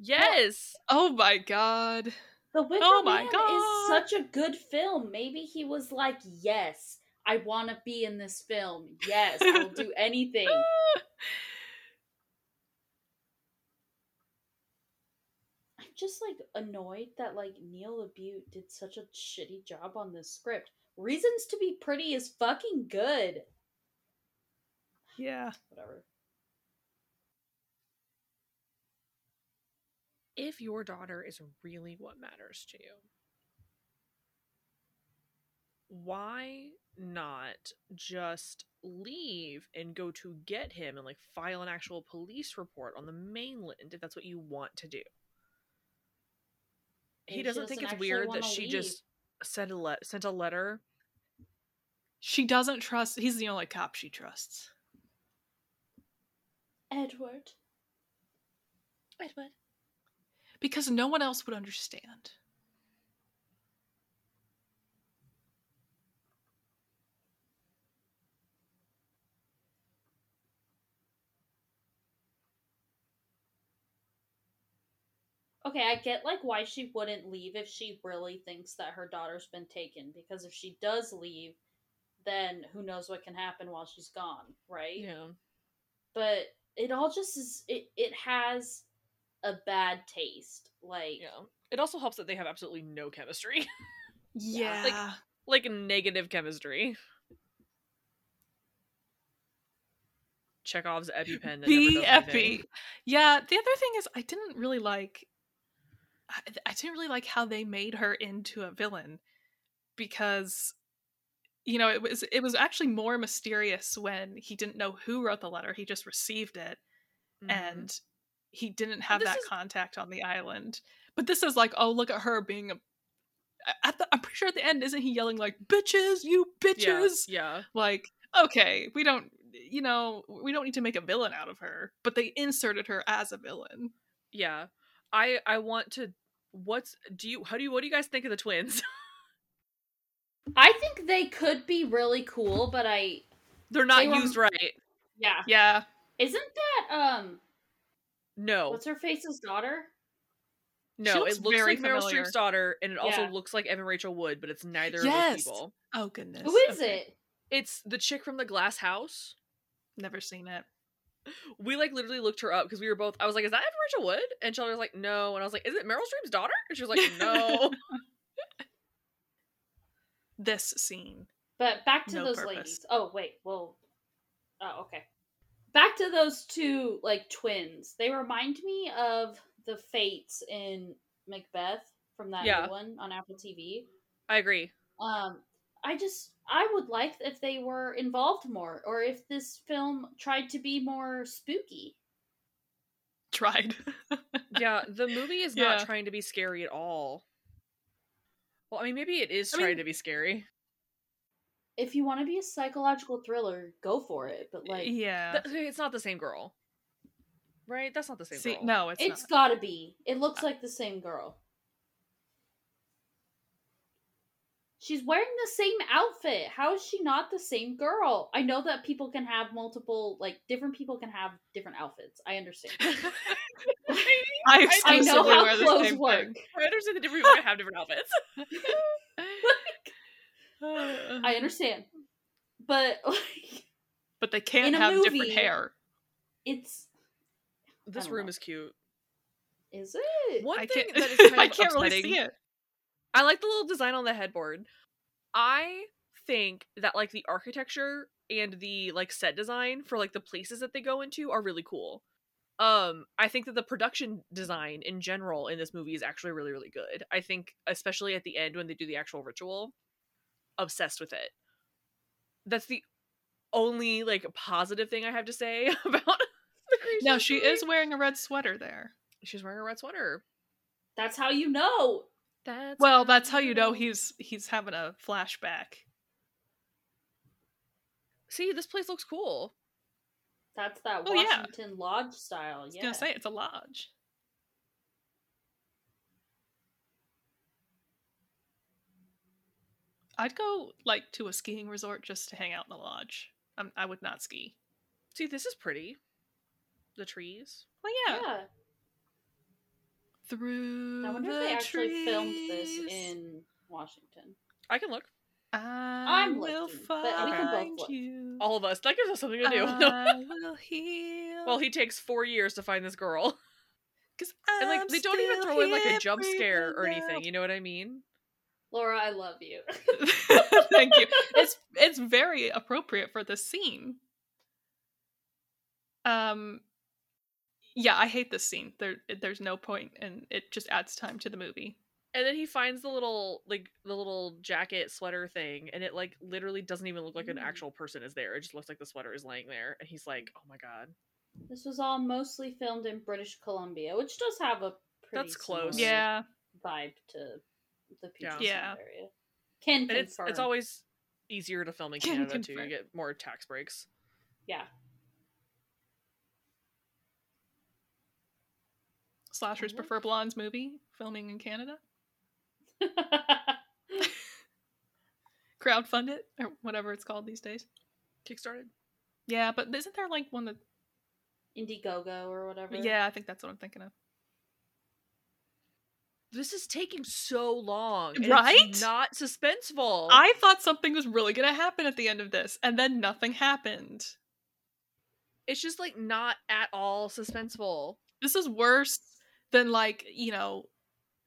S1: Yes.
S3: Oh my god.
S2: The Wicker
S3: Oh my
S2: Man
S3: God.
S2: is such a good film. Maybe he was like, "Yes, I want to be in this film. Yes, I will do anything." I'm just like annoyed that like Neil LaBute did such a shitty job on this script. Reasons to be pretty is fucking good.
S3: yeah.
S2: Whatever.
S1: If your daughter is really what matters to you, why not just leave and go to get him and like file an actual police report on the mainland if that's what you want to do? He doesn't think
S2: doesn't
S1: it's weird that she
S2: leave.
S1: just sent a le- sent a letter.
S3: She doesn't trust he's the only cop she trusts.
S2: Edward.
S1: Edward.
S3: Because no one else would understand.
S2: Okay, I get like why she wouldn't leave if she really thinks that her daughter's been taken. Because if she does leave, then who knows what can happen while she's gone, right?
S1: Yeah.
S2: But it all just is. It it has a bad taste. Like
S1: Yeah. It also helps that they have absolutely no chemistry.
S3: Yeah.
S1: Like- like negative chemistry. Chekhov's EpiPen. That never
S3: the epi.
S1: anything.
S3: Yeah, the other thing is I didn't really like I, I didn't really like how they made her into a villain because you know, it was it was actually more mysterious when he didn't know who wrote the letter. He just received it
S1: Mhm.
S3: and he didn't have that
S1: is-
S3: contact on the island. But this is like, oh, look at her being a. At the, I'm pretty sure at the end, isn't he yelling like "bitches, you
S1: yeah,
S3: bitches"?
S1: yeah.
S3: Like, okay, we don't, you know, we don't need to make a villain out of her, but they inserted her as a villain.
S1: Yeah. I I want to what's do you how do you what do you guys think of the twins?
S2: I think they could be really cool, but I
S1: They're not
S2: They were-
S1: used right.
S2: yeah.
S3: Yeah,
S2: Isn't that um
S1: No.
S2: what's her face's daughter?
S1: no,
S3: looks
S1: it looks
S3: very
S1: like Meryl. Streep's daughter and it also looks like Evan Rachel Wood, but it's neither of those people.
S3: Oh goodness.
S2: Who is
S3: Okay.
S2: it?
S1: It's the chick from the glass house.
S3: Never seen it.
S1: We like literally looked her up because we were both I was like, is that Rachel Wood? And Shelly was like, no. And I was like, is it Meryl Streep's daughter? And she was like, no.
S3: This scene.
S2: But back to
S3: No
S2: those
S3: purpose.
S2: ladies. Oh wait, well Oh, okay. Back to those two like twins. They remind me of the Fates in Macbeth from that
S1: Yeah.
S2: new one on Apple TV.
S1: I agree.
S2: Um I just I would like if they were involved more, or if this film tried to be more spooky.
S3: Tried.
S1: yeah, the movie is
S3: Yeah.
S1: not trying to be scary at all. Well, I mean, maybe it is
S3: I
S1: trying
S3: mean-
S1: to be scary.
S2: If you want to be a psychological thriller, go for it. But like,
S3: yeah.
S1: Th- it's not the same girl, right? That's not the same
S3: See,
S1: girl.
S3: no, it's,
S2: it's
S3: not.
S2: gotta be. It looks uh, like the same girl. She's wearing the same outfit. How is she not the same girl? I know that people can have multiple, like different people can have different outfits. I understand.
S3: I
S1: I
S3: exclusively
S2: know how
S3: wear the
S2: clothes
S3: same
S2: work.
S3: thing.
S1: I understand that different people can have different outfits.
S2: I understand, but like,
S3: But they can't
S2: In a
S3: have different hair.
S2: it's
S1: This room
S2: know.
S1: is cute.
S2: is it?
S1: One
S3: I
S1: thing
S3: can't,
S1: that is kind
S3: I
S1: of
S3: can't really see it.
S1: I like the little design on the headboard. I think that like the architecture and the like set design for like the places that they go into are really cool. Um I think that the production design in general in this movie is actually really really good. I think especially at the end when they do the actual ritual obsessed with it. That's the only like positive thing I have to say about the creation
S3: No, she
S1: movie.
S3: is wearing a red sweater there.
S1: She's wearing a red sweater.
S2: That's how you know.
S1: That's
S3: Well, that's how you know
S1: know.
S3: he's he's having a flashback.
S1: See, this place looks cool.
S2: That's that
S3: Oh, yeah.
S2: Washington Lodge style.
S3: Yeah, I was
S2: Yeah.
S3: gonna say it's a lodge. I'd go like to a skiing resort just to hang out in the lodge. Um, I would not ski.
S1: See, this is pretty. The trees.
S3: Well,
S2: yeah.
S3: yeah. Through
S2: I wonder
S3: the
S2: if they actually
S3: trees,
S2: filmed this in Washington.
S1: I can look.
S3: I
S2: I'm
S3: will
S2: looking, we can both
S3: find
S2: look.
S3: you.
S1: All of us. That gives us something to do.
S3: I will heal.
S1: well, he takes four years to find this girl.
S3: 'Cause
S1: And like they don't even throw in like a jump scare or anything,
S3: out.
S1: you know what I mean?
S2: Laura, I love you.
S3: Thank you. It's it's very appropriate for this scene. Um yeah, I hate this scene. There there's no point and it just adds time to the movie.
S1: And then he finds the little like the little jacket sweater thing, and it like literally doesn't even look like an
S2: Mm.
S1: actual person is there. It just looks like the sweater is laying there, and he's like, "Oh my god,
S2: This was all mostly filmed in British Columbia, which does have a pretty
S1: That's close.
S3: Yeah.
S2: vibe to the Puget
S3: Yeah.
S2: area. Can
S1: and it's
S2: confirm.
S1: it's always easier to film in
S3: Can
S1: Canada too. You get more tax breaks.
S2: yeah.
S3: Slashers
S2: Mhm.
S3: prefer blondes movie filming in Canada. Crowdfund it or whatever it's called these days.
S1: Kickstarted.
S3: Yeah, but isn't there like one that
S2: Indiegogo or whatever.
S3: Yeah, I think that's what I'm thinking of.
S1: This is taking so long,
S3: Right?
S1: It's not suspenseful.
S3: I thought something was really going to happen at the end of this, and then nothing happened.
S1: It's just like not at all suspenseful.
S3: This is worse than like you know,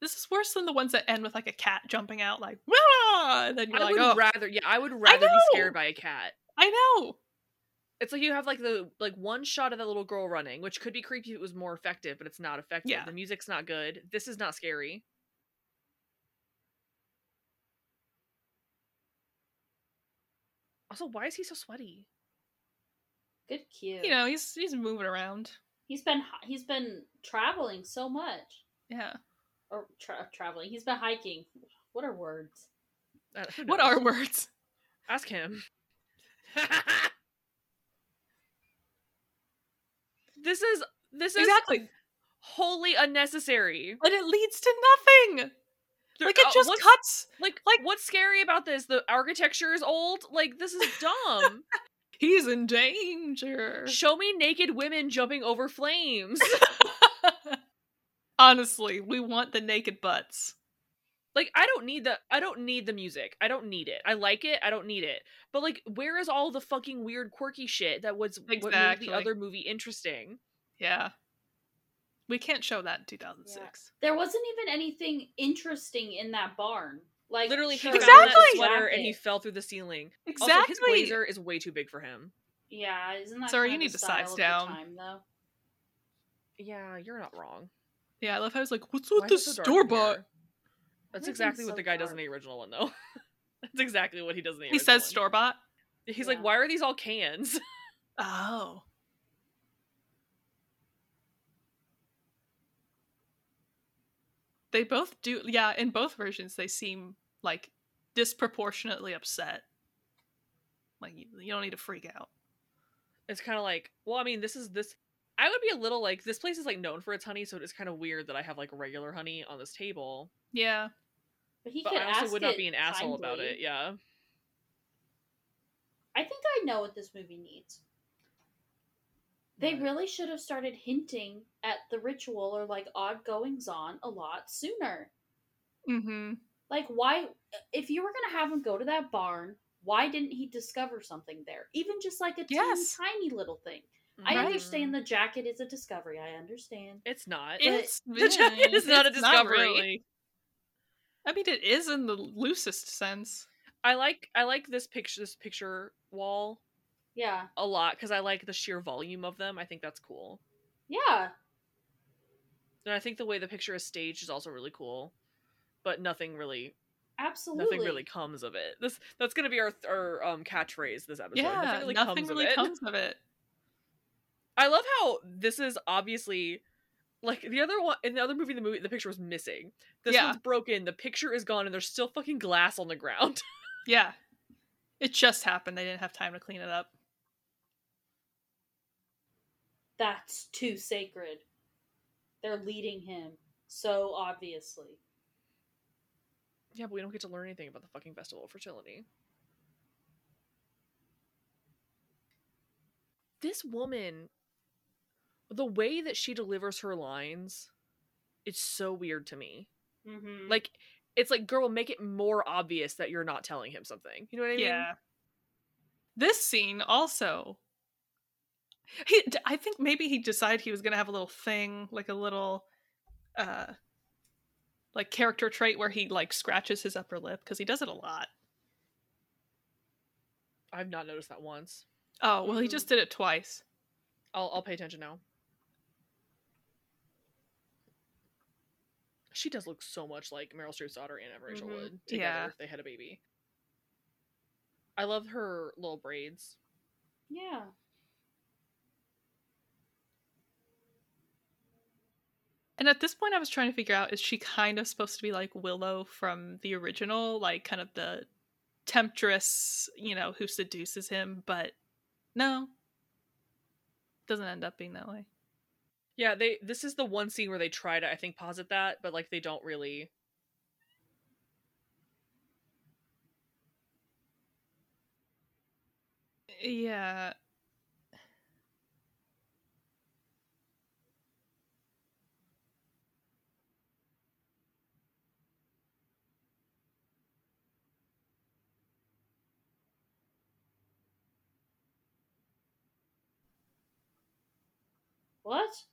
S3: this is worse than the ones that end with like a cat jumping out like Wah! and then you're
S1: I
S3: like,
S1: would
S3: oh,
S1: rather, yeah, I would rather be scared by a cat.
S3: I know.
S1: It's like you have like the like one shot of that little girl running, which could be creepy if it was more effective, but it's not effective.
S3: Yeah.
S1: The music's not good. This is not scary. Also, why is he so sweaty?
S2: Good cue.
S3: You know, he's he's moving around.
S2: he's been hi- he's been traveling so much.
S3: Yeah.
S2: Or tra- traveling. He's been hiking. What are words?
S1: Uh,
S3: What are words?
S1: Ask him. this is this is
S3: Exactly.
S1: wholly unnecessary.
S3: And it leads to nothing.
S1: There-
S3: Like it
S1: uh,
S3: just
S1: what's-
S3: cuts.
S1: Like,
S3: like-
S1: what's scary about this? The architecture is old. Like, this is dumb.
S3: He's in danger.
S1: Show me naked women jumping over flames.
S3: Honestly, we want the naked butts.
S1: like, I don't need the I don't need the music. I don't need it. I like it. I don't need it. But like, where is all the fucking weird, quirky shit that was what made the other movie interesting?
S3: Yeah. We can't show that in 2006.
S2: There wasn't even anything interesting in that barn. Like
S1: Literally, he
S2: sure,
S1: found
S3: Exactly!
S1: that
S2: his
S1: sweater and he fell through the ceiling.
S3: Exactly.
S1: Also, his blazer is way too big for him.
S2: Yeah, isn't that
S3: Sorry,
S2: kind
S3: you
S2: of
S3: need
S2: the
S3: to size
S2: of the
S3: down.
S2: Time, though?
S1: Yeah, you're not wrong.
S3: Yeah, I love how he's like, what's with
S1: is
S3: the
S1: so
S3: store bought?
S1: That's
S2: Everything's
S1: exactly what the guy does in the original one, though. That's exactly what he does in the
S3: He says
S1: original
S3: store bought.
S1: He's
S2: Yeah.
S1: like, why are these all cans?
S3: Oh. They both do yeah, in both versions they seem like disproportionately upset. Like you, you don't need to freak out.
S1: it's kind of like, well, I mean, this is this. I would be a little like, this place is like known for its honey, so it's kind of weird that I have like regular honey on this table.
S3: Yeah.
S2: But he
S1: But
S2: could
S1: I also would not be an asshole about it. Yeah.
S2: I think I know what this movie needs. They
S1: What?
S2: really should have started hinting at the ritual or like odd goings on a lot sooner.
S3: Mm-hmm.
S2: Like, why, if you were going to have him go to that barn, why didn't he discover something there? Even just like a teeny tiny little thing. I understand the jacket is a discovery. I understand.
S1: It's not.
S3: It's
S1: the jacket is not a
S3: it's
S1: discovery.
S3: really. I mean it is in the loosest sense.
S1: I like I like this picture this picture wall
S2: Yeah.
S1: a lot because I like the sheer volume of them. I think that's cool,
S2: Yeah.
S1: and I think the way the picture is staged is also really cool. But nothing really,
S2: Absolutely.
S1: nothing really comes of it. This that's gonna be our our um catchphrase this episode.
S3: yeah,
S1: nothing really
S3: nothing
S1: comes
S3: really
S1: of it.
S3: comes of it.
S1: I love how this is obviously like the other one in the other movie. The movie the picture was missing. This
S3: Yeah.
S1: one's broken. The picture is gone, and there's still fucking glass on the ground.
S3: Yeah. It just happened. They didn't have time to clean it up.
S2: That's too sacred. They're leading him so obviously.
S1: yeah, but we don't get to learn anything about the fucking festival of fertility. This woman, the way that she delivers her lines, it's so weird to me.
S2: Mm-hmm.
S1: Like, it's like, girl, make it more obvious that you're not telling him something. You know what I mean?
S3: Yeah. This scene also. He, I think maybe he decided he was gonna have a little thing, like a little, uh, like character trait where he like scratches his upper lip because he does it a lot.
S1: I've not noticed that once.
S3: Oh well, he
S2: Mhm.
S3: just did it twice.
S1: I'll I'll pay attention now. She does look so much like Meryl Streep's daughter Anna Rachel
S2: Mhm.
S1: Wood together
S3: Yeah.
S1: if they had a baby. I love her little braids.
S2: yeah.
S3: And at this point, I was trying to figure out is she kind of supposed to be like Willow from the original, like kind of the temptress, you know, who seduces him, but no. Doesn't end up being that way.
S1: Yeah, they this is the one scene where they try to I think posit that, but like they don't really
S3: Yeah.
S2: What?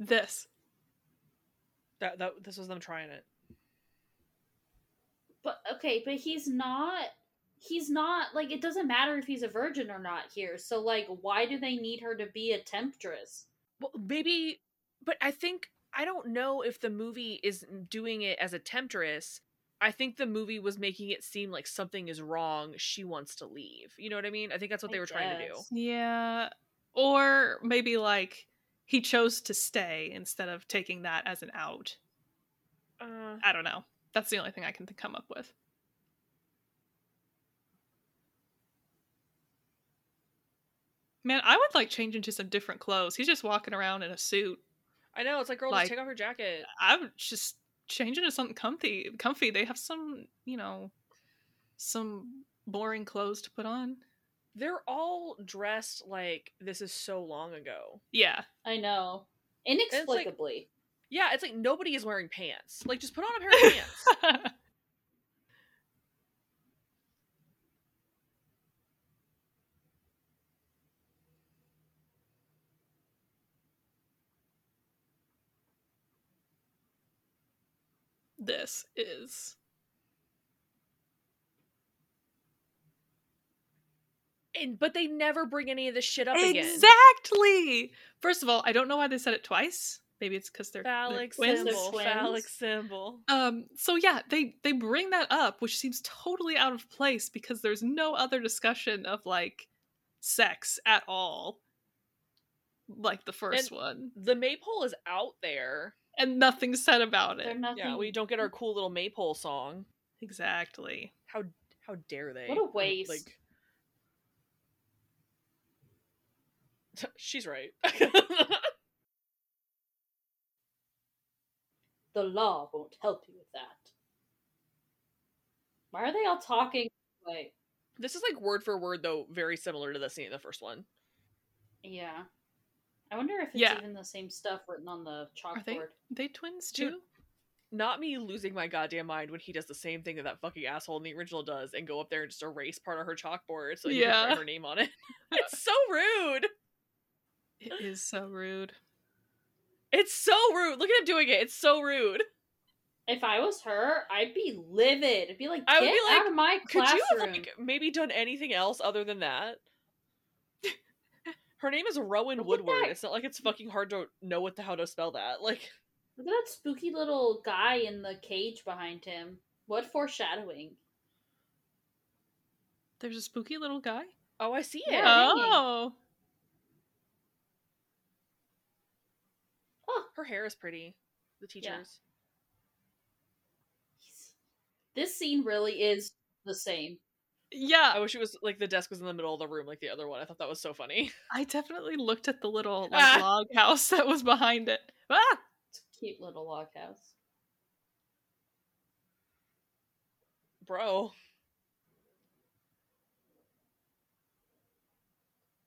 S3: This.
S1: that that this was them trying it.
S2: But okay, but he's not he's not like it doesn't matter if he's a virgin or not here. So like why do they need her to be a temptress?
S1: Well, maybe but I think I don't know if the movie is doing it as a temptress. I think the movie was making it seem like something is wrong. She wants to leave. You know what I mean? I think that's what
S2: I
S1: they were trying to do.
S3: Yeah. Or maybe like he chose to stay instead of taking that as an out.
S1: Uh,
S3: I don't know. That's the only thing I can come up with. Man, I would like change into some different clothes. He's just walking around in a suit.
S1: I know it's like, girl,
S3: Like-
S1: just take off your jacket.
S3: I would just change into something comfy. Comfy. They have some, you know, some boring clothes to put on.
S1: They're all dressed like this is so long ago.
S3: Yeah.
S2: I know.
S1: like-
S2: Inexplicably.
S1: Yeah, it's like nobody is wearing pants. Like, just put on a pair of pants.
S3: this is
S1: And but they never bring any of this shit up again.
S3: Exactly. First of all, I don't know why they said it twice. Maybe it's because they're they're twins.
S1: symbol.
S2: twins.
S1: Phallic symbol.
S3: Um, so yeah, they they bring that up, which seems totally out of place because there's no other discussion of like sex at all, like the first
S1: And-
S3: one,
S1: The maypole is out there.
S3: and nothing's said about it.
S2: nothing.
S1: Yeah, we don't get our cool little maypole song.
S3: Exactly.
S1: How how dare they?
S2: What a waste.
S1: Like She's right.
S2: The law won't help you with that. Why are they all talking? Like,
S1: this is like word for word though, very similar to the scene in the first one.
S2: yeah. I wonder if it's
S3: Yeah.
S2: even the same stuff written on the
S3: Are they
S2: chalkboard.
S3: they twins
S1: Dude,
S3: too?
S1: Not me losing my goddamn mind when he does the same thing that that fucking asshole in the original does and go up there and just erase part of her chalkboard so you can
S3: Yeah.
S1: write her name on it. it's so rude.
S3: It is so rude.
S1: It's so rude. Look at him doing it. It's so rude.
S2: If I was her, I'd be livid. I'd be like,
S1: I
S2: get
S1: would be like,
S2: out of my
S1: Could
S2: classroom.
S1: you have like maybe done anything else other than that? Her name is Rowan
S2: Look
S1: Woodward.
S2: that.
S1: It's not like it's fucking hard to know what the how to spell that. Like
S2: Look at that spooky little guy in the cage behind him. What foreshadowing?
S3: There's a spooky little guy.
S1: Oh, I see it.
S2: Yeah. hanging.
S3: Oh,
S2: Oh,
S1: Her hair is pretty. The teachers.
S2: he's- this scene really is the same.
S3: yeah.
S1: I wish it was like the desk was in the middle of the room like the other one. I thought that was so funny.
S3: I definitely looked at the little like
S1: Ah.
S3: log house that was behind it. Ah!
S2: It's a cute little log house.
S1: Bro.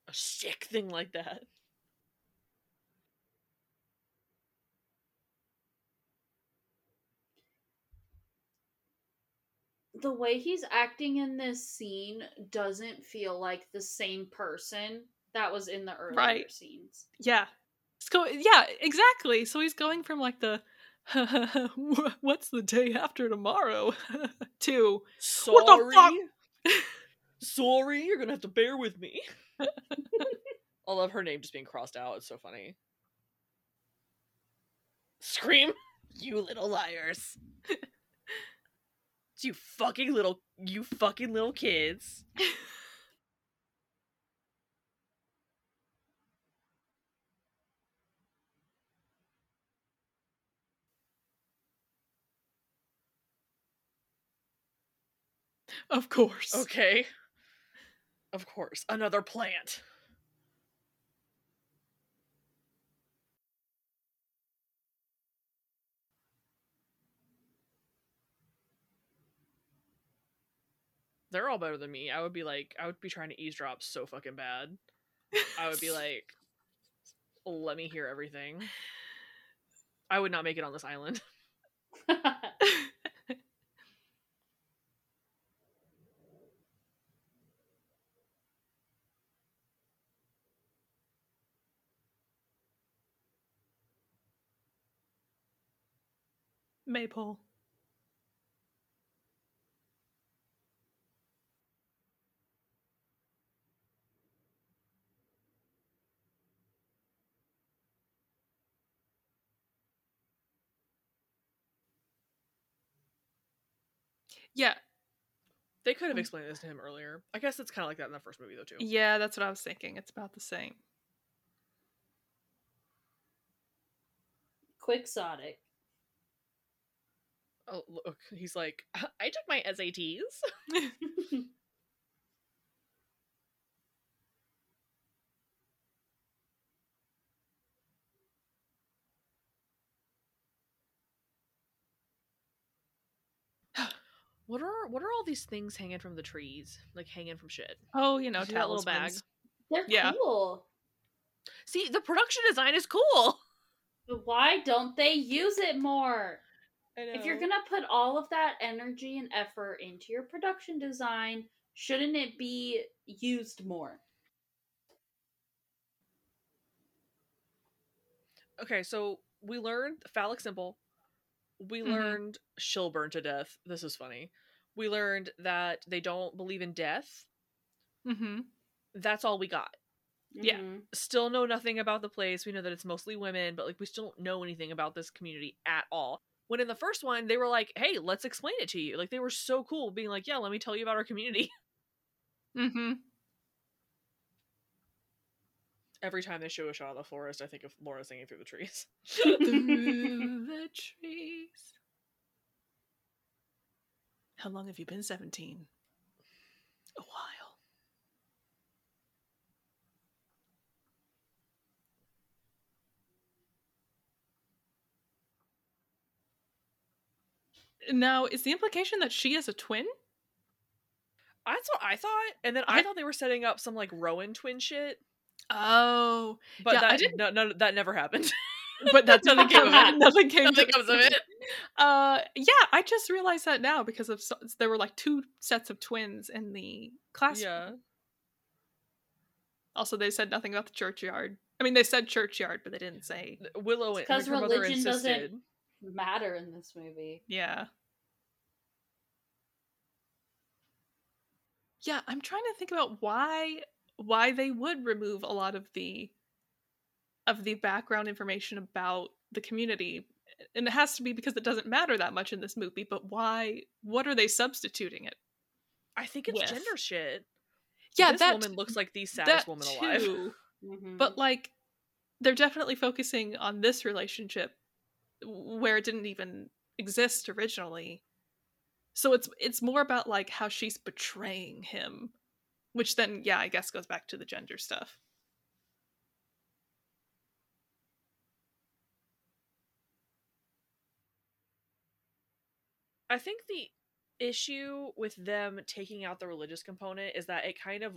S1: A sick thing like that.
S2: The way he's acting in this scene doesn't feel like the same person that was in the earlier
S3: Right.
S2: scenes.
S3: Yeah. It's go- yeah, exactly. So he's going from like the what's the day after tomorrow to
S1: Sorry.
S3: What the fuck?
S1: Sorry, you're gonna have to bear with me. I love her name just being crossed out. It's so funny. Scream, you little liars. You fucking little you fucking little kids.
S3: of course.
S1: Okay. Of course, another plant. They're all better than me. I would be like, I would be trying to eavesdrop so fucking bad. I would be like, let me hear everything. I would not make it on this island.
S3: Maypole. Yeah,
S1: They could have
S3: Mm.
S1: explained this to him earlier. I guess it's kind of like that in the first movie, though, too.
S3: yeah, that's what I was thinking. It's about the same.
S2: Quixotic.
S1: Oh, look, he's like, I took my SATs. What are what are all these things hanging from the trees, like hanging from shit?
S3: Oh, you know,
S1: You see that little bag?
S2: They're
S3: Yeah.
S2: cool.
S1: See, the production design is cool.
S2: But why don't they use it more? If you're gonna put all of that energy and effort into your production design, shouldn't it be used more?
S1: okay, so we learned phallic symbol. We
S3: Mhm.
S1: learned she'll burn to death. This is funny. We learned that they don't believe in death.
S3: Mm-hmm.
S1: That's all we got.
S3: Yeah.
S2: Mhm.
S1: still know nothing about the place. We know that it's mostly women, but like we still don't know anything about this community at all. When in the first one, they were like, "Hey, let's explain it to you." Like they were so cool, being like, "Yeah, let me tell you about our community."
S3: Mm-hmm.
S1: Every time they show a shot of the forest, I think of Laura singing through the trees.
S3: The trees. How long have you been 17? A while. Now, is the implication that she is a twin?
S1: That's what I thought, and then I,
S3: I-
S1: thought they were setting up some like Rowan twin shit,
S3: Oh,
S1: but
S3: Yeah, I
S1: that
S3: didn't-
S1: no, no, that never happened.
S3: but that nothing came of it. Nothing came
S1: Nothing comes of it.
S3: Uh, yeah, I just realized that now because of so- there were like two sets of twins in the class.
S1: Yeah,
S3: Also, they said nothing about the churchyard. I mean, they said churchyard, but they didn't say.
S1: Willow
S2: It's
S1: and
S2: 'cause
S1: like, her mother
S2: religion doesn't- Matter in this movie.
S3: Yeah. Yeah, I'm trying to think about why why they would remove a lot of the of the background information about the community. And it has to be because it doesn't matter that much in this movie, but why what are they substituting it?
S1: I think it's
S3: with.
S1: gender shit.
S3: Yeah,
S1: this
S3: that
S1: woman looks like the saddest
S3: that
S1: woman alive.
S3: too.
S2: Mhm.
S3: But like they're definitely focusing on this relationship where it didn't even exist originally. So it's it's more about like how she's betraying him, which then yeah, I guess goes back to the gender stuff.
S1: I think the issue with them taking out the religious component is that it kind of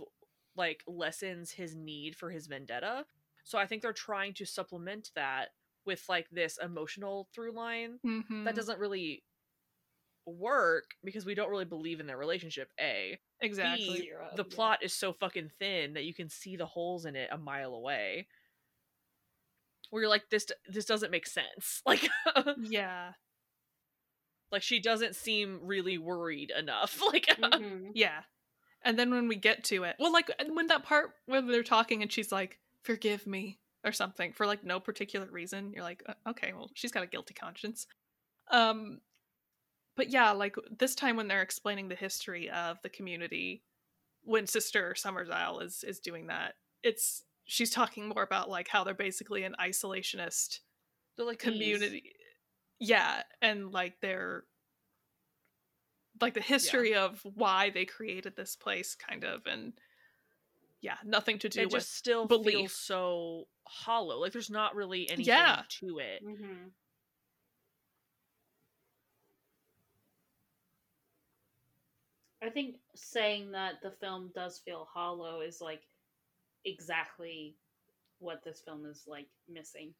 S1: like lessens his need for his vendetta. So I think they're trying to supplement that with like this emotional through line
S3: Mm-hmm.
S1: that doesn't really work because we don't really believe in their relationship. A
S3: exactly.
S1: B,
S2: Zero,
S1: the
S2: yeah.
S1: plot is so fucking thin that you can see the holes in it a mile away. Where you're like, this this doesn't make sense. Like,
S3: Yeah.
S1: Like she doesn't seem really worried enough. Like,
S2: Mhm.
S3: Yeah. And then when we get to it, well, like when that part where they're talking and she's like, "Forgive me" or something for like no particular reason, you're like, "Uh, "Okay, well, she's got a guilty conscience." Um, but yeah, like this time when they're explaining the history of the community, when Sister Summersisle is is doing that, it's she's talking more about like how they're basically an isolationist
S1: they're like
S3: community yeah and like their like the history of why they created this place kind of and yeah nothing to do
S1: it
S3: with
S1: just still
S3: belief.
S1: feels so hollow. Like there's not really anything
S3: Yeah.
S1: to it.
S2: Mhm. I think saying that the film does feel hollow is like exactly what this film is like missing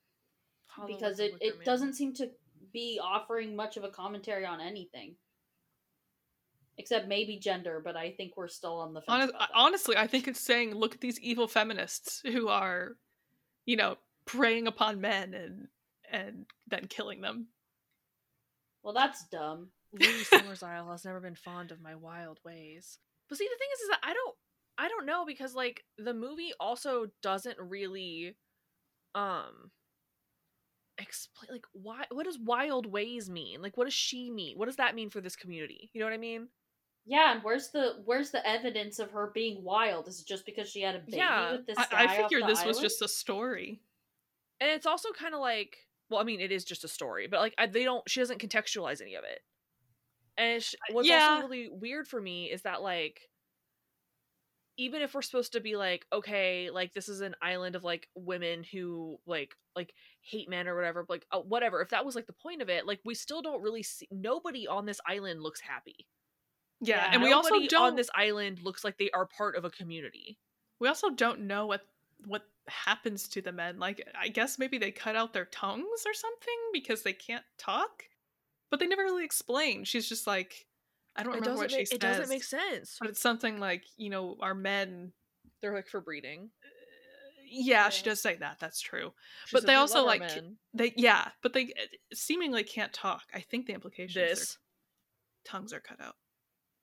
S1: Hollow
S2: because it, it doesn't seem to be offering much of a commentary on anything except maybe gender but i think we're still on the fence
S3: Honest,
S2: about that.
S3: honestly i think it's saying look at these evil feminists who are you know preying upon men and and then killing them
S2: well that's dumb
S1: Lady Summersisle has never been fond of my wild ways. But see, the thing is, is that I don't, I don't know because like the movie also doesn't really, um, explain like why. What does wild ways mean? Like, what does she mean? What does that mean for this community? You know what I mean?
S2: yeah and where's the where's the evidence of her being wild is it just because she had a baby
S1: Yeah,
S2: with this
S3: i,
S2: guy
S3: I
S2: off
S3: figured this was just a story
S1: And it's also kind of like, well, I mean, it is just a story, but like I, they don't. She doesn't contextualize any of it. And what's
S3: yeah.
S1: also really weird for me is that like even if we're supposed to be like okay like this is an island of like women who like like hate men or whatever like uh, whatever if that was like the point of it like we still don't really see nobody on this island looks happy
S3: yeah,
S2: Yeah.
S3: and we also don't
S1: on this island looks like they are part of a community
S3: we also don't know what what happens to the men like i guess maybe they cut out their tongues or something because they can't talk but they never really explain she's just like i don't
S1: it
S3: remember
S1: doesn't,
S3: what she
S1: make,
S3: says
S1: it doesn't make sense
S3: but it's something like you know our men
S1: they're like for breeding
S3: yeah, she does say that that's true
S1: She
S3: But they also, like,
S1: men."
S3: they yeah but they uh, seemingly can't talk i think the implication is tongues are cut out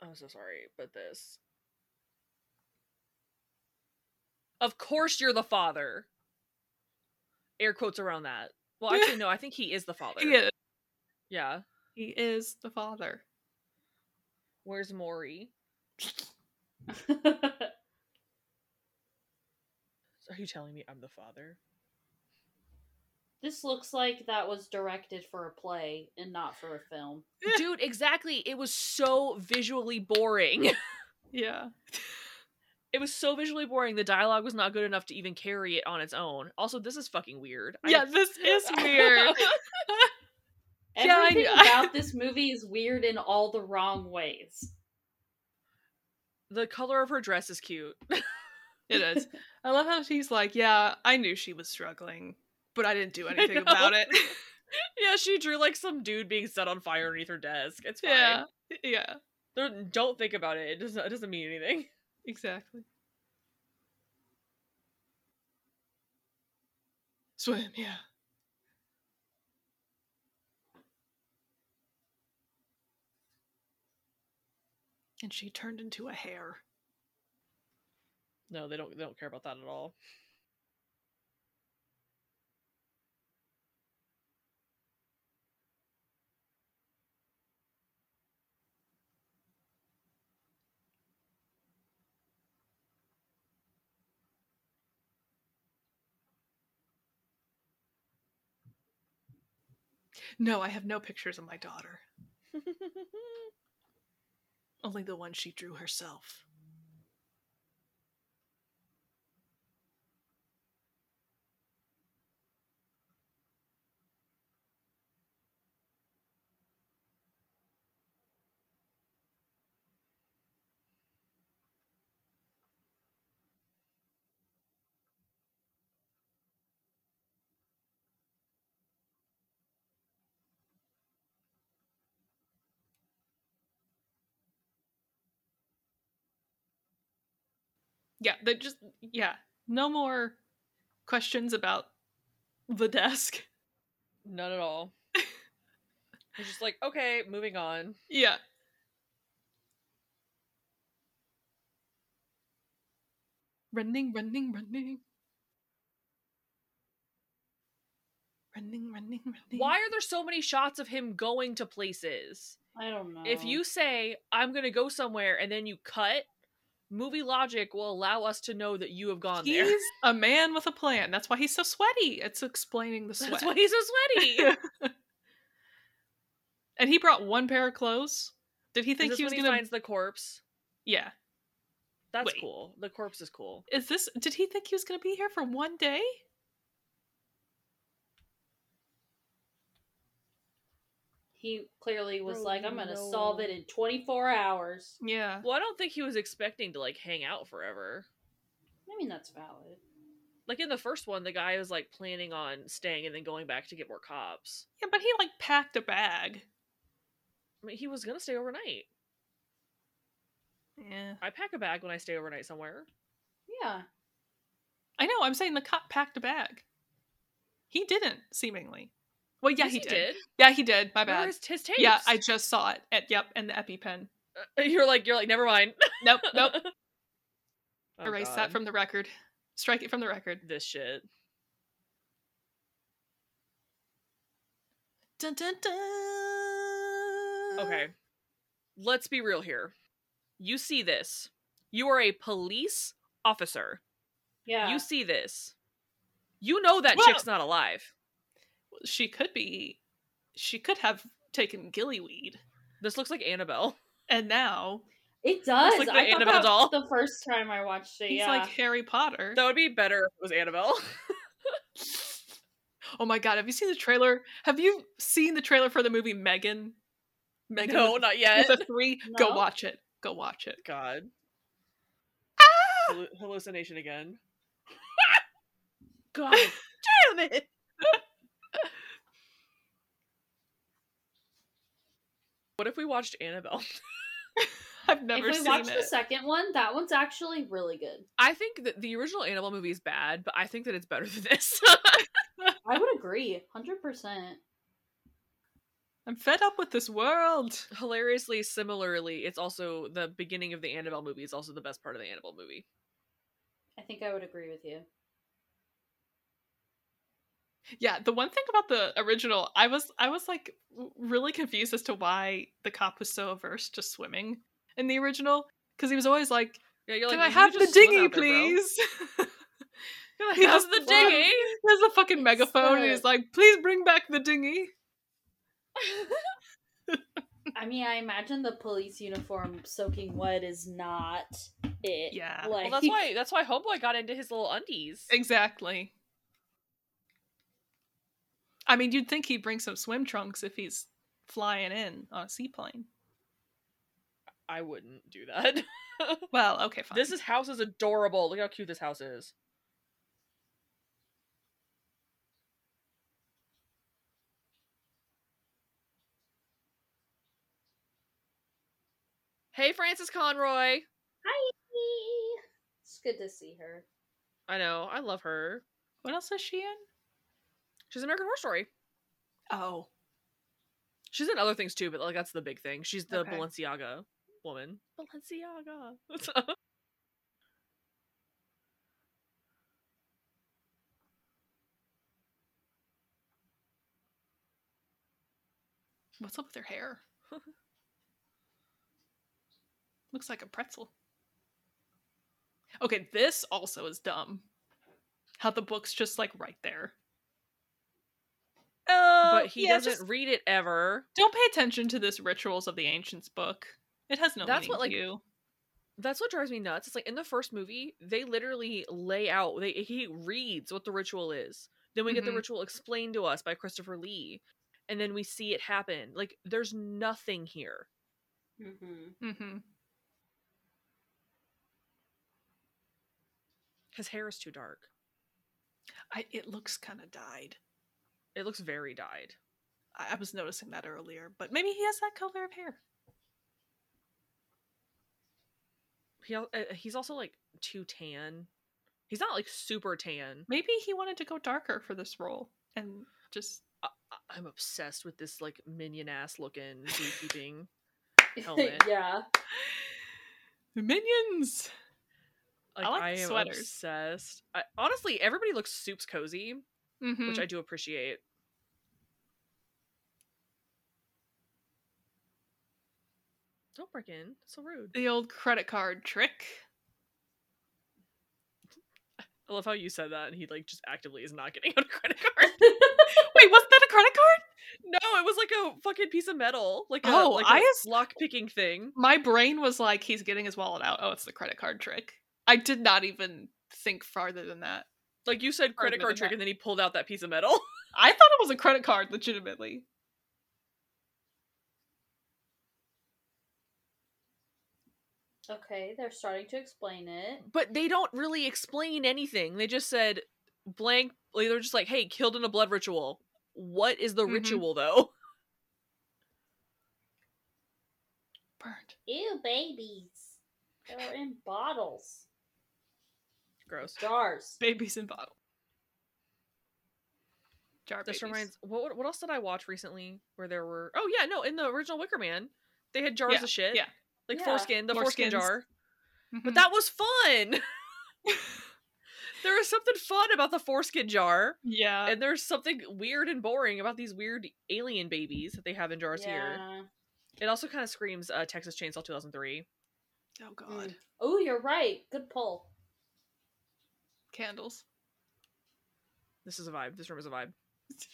S1: i'm so sorry but this Of course you're the father. Air quotes around that. Well, actually, no. I think he is the father.
S3: He is.
S1: Yeah.
S3: He is the father.
S1: Where's Maury? Are you telling me I'm the father?
S2: this looks like that was directed for a play and not for a film.
S1: Dude, exactly. It was so visually boring.
S3: Yeah.
S1: It was so visually boring. The dialogue was not good enough to even carry it on its own. Also, this is fucking weird. I-
S3: Yeah, this is weird. Yeah, I
S2: Everything about this movie is weird in all the wrong ways.
S1: the color of her dress is cute.
S3: it is. I love how she's like, yeah, I knew she was struggling, but I didn't do anything about it.
S1: yeah, she drew like some dude being set on fire underneath her desk. It's fine.
S3: yeah. Yeah.
S1: Don't- Don't think about it. It doesn't. It doesn't mean anything.
S3: Exactly. Swim, yeah. And she turned into a hare.
S1: No, they don't. They don't care about that at all.
S3: No, I have no pictures of my daughter. Only the one she drew herself. Yeah, they just yeah, no more questions about the desk.
S1: None at all. It's just like okay, moving on.
S3: Yeah. Running, running, running. Running, running, running.
S1: Why are there so many shots of him going to places?
S2: I don't know.
S1: If you say I'm gonna go somewhere and then you cut, movie logic will allow us to know that you have gone
S3: He's
S1: there.
S3: He's a man with a plan. That's why he's so sweaty. It's explaining the sweat.
S1: That's why he's so sweaty.
S3: and he brought one pair of clothes. Did he think he was gonna?
S1: he finds the corpse?
S3: Yeah.
S1: That's
S3: Wait.
S1: cool. The corpse is cool.
S3: Is this? Did he think he was gonna be here for one day?
S2: He clearly was
S1: Bro,
S2: like, I'm gonna
S1: know-
S2: solve it in 24 hours.
S3: Yeah.
S1: Well, I don't think he was expecting to like hang out forever.
S2: I mean, that's valid.
S1: Like in the first one, the guy was like planning on staying and then going back to get more cops.
S3: Yeah, but he like packed a bag.
S1: I mean, he was gonna stay overnight.
S3: Yeah.
S1: I pack a bag when I stay overnight somewhere.
S2: Yeah.
S3: I know. I'm saying the cop packed a bag. He didn't, seemingly. Well, yeah,
S1: Yes,
S3: he,
S1: he
S3: did.
S1: did.
S3: Yeah, he did. My bad.
S1: is his tapes?
S3: Yeah, I just saw it. At yep, and the EpiPen.
S1: Uh, You're like you're like never mind.
S3: Nope, nope.
S1: Oh,
S3: Erase
S1: God.
S3: that from the record. Strike it from the record.
S1: this shit.
S3: Dun, dun, dun.
S1: Okay. Let's be real here. You see this. You are a police officer.
S2: Yeah.
S1: You see this. You know that
S3: Well-
S1: chick's not alive.
S3: She could be. She could have taken gillyweed,
S1: This looks like Annabelle.
S3: and now
S2: it does.
S1: like the
S2: I thought
S1: Annabelle
S2: that
S1: doll.
S2: the first time I watched it.
S3: he's
S2: yeah.
S3: like Harry Potter.
S1: That would be better if it was Annabelle.
S3: Oh my god, have you seen the trailer? Have you seen the trailer for the movie Megan? Megan
S1: no,
S3: with,
S1: not yet.
S3: with a three. Go watch it. Go watch it.
S1: God.
S3: Ah!
S1: Hallu- hallucination again. God damn it. What if we watched Annabelle?
S3: I've never
S2: if we
S3: seen
S2: watch
S3: it.
S2: the second one, that one's actually really good.
S1: I think that the original Annabelle movie is bad, but I think that it's better than this.
S2: I would agree, hundred percent.
S3: I'm fed up with this world.
S1: Hilariously, similarly, it's also the beginning of the Annabelle movie is also the best part of the Annabelle movie.
S2: I think I would agree with you.
S3: Yeah, the one thing about the original, I was I was like really confused as to why the cop was so averse to swimming in the original because he was always like,
S1: Yeah, you're
S3: "Can
S1: like,
S3: I
S1: "You
S3: have the dinghy,
S1: out there,
S3: please?"
S1: You're like,
S3: He has
S1: the
S3: the
S1: dinghy?
S3: There's a fucking megaphone, and he's like, "Please bring back the dinghy."
S2: I mean, I imagine the police uniform soaking wet is not it.
S3: Yeah.
S2: Like,
S1: well, that's why that's why Homeboy got into his little undies.
S3: Exactly. I mean, you'd think he'd bring some swim trunks if he's flying in on a seaplane.
S1: I wouldn't do that.
S3: Well, okay, fine.
S1: this is house is adorable. Look how cute this house is. Hey, Frances Conroy.
S2: Hi. It's good to see her.
S1: I know. I love her.
S3: what else is she in?
S1: She's American Horror Story.
S3: Oh,
S1: She's in other things too, but like that's the big thing. She's the
S3: Okay.
S1: Balenciaga woman. Balenciaga.
S3: what's up with her hair? Looks like a pretzel. Okay, this also is dumb. How the book's just like right there. Uh,
S1: but he
S3: yeah,
S1: doesn't
S3: just
S1: read it ever.
S3: don't pay attention to this Rituals of the Ancients book. It has no
S1: That's
S3: meaning
S1: what, like,
S3: to you.
S1: That's what drives me nuts. It's like in the first movie, they literally lay out. They he reads what the ritual is. Then we get the
S3: Mhm.
S1: ritual explained to us by Christopher Lee, and then we see it happen. Like there's nothing here.
S2: Mm-hmm.
S3: Mm-hmm.
S1: His hair is too dark.
S3: I, it looks kind of dyed.
S1: It looks very dyed.
S3: I, I was noticing that earlier, but maybe he has that color of hair.
S1: He uh, he's also like too tan. He's not like super tan.
S3: Maybe he wanted to go darker for this role and just
S1: I- I- I'm obsessed with this like minion ass looking beekeeping. Helmet.
S2: yeah.
S3: minions.
S1: Like,
S3: like
S1: I
S3: the
S1: am
S3: sweaters.
S1: obsessed. I, honestly, everybody looks soups cozy,
S3: Mm-hmm.
S1: which I do appreciate. Don't break in. So rude.
S3: the old credit card trick.
S1: I love how you said that, and he like just actively is not getting out a credit card.
S3: Wait, wasn't that a credit card?
S1: no, it was like a fucking piece of metal, like a
S3: Oh,
S1: like
S3: I
S1: a lock picking thing.
S3: My brain was like, he's getting his wallet out. Oh, it's the credit card trick. I did not even think farther than that.
S1: Like you said, credit card trick, and then he pulled out that piece of metal.
S3: I thought it was a credit card, legitimately.
S2: Okay, they're starting to explain it.
S1: but they don't really explain anything. They just said blank. Like, they're just like, "Hey, killed in a blood ritual." What is the
S3: Mhm.
S1: ritual though?
S3: Burned.
S2: Ew, babies. They're in bottles,
S1: Gross.
S2: jars.
S3: Babies in bottle. Jar
S1: This
S3: babies.
S1: reminds. What what else did I watch recently? Where there were? Oh yeah, no, in the original Wicker Man, they had jars
S3: Yeah,
S1: of shit.
S3: yeah.
S1: like
S2: Yeah.
S1: foreskin, the foreskin
S3: Foreskins.
S1: jar.
S3: Mhm.
S1: But that was fun. there was something fun about the foreskin jar,
S3: yeah.
S1: and there's something weird and boring about these weird alien babies that they have in jars here. It also kind of screams uh, Texas Chainsaw 2003.
S3: oh god.
S2: Mm. Oh, you're right. Good pull.
S3: Candles.
S1: This is a vibe. This room is a vibe.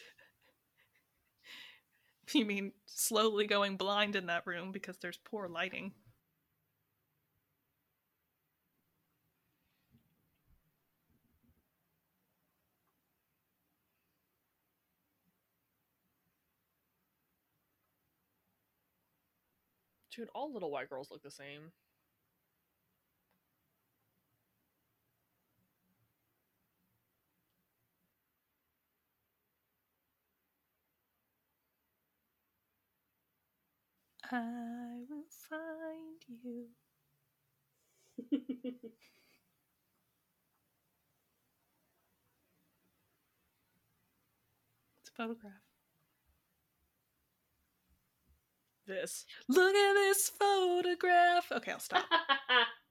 S3: You mean slowly going blind in that room because there's poor lighting?
S1: Dude, all little white girls look the same.
S3: I will find you. It's a photograph.
S1: This.
S3: Look at this photograph. Okay, I'll stop.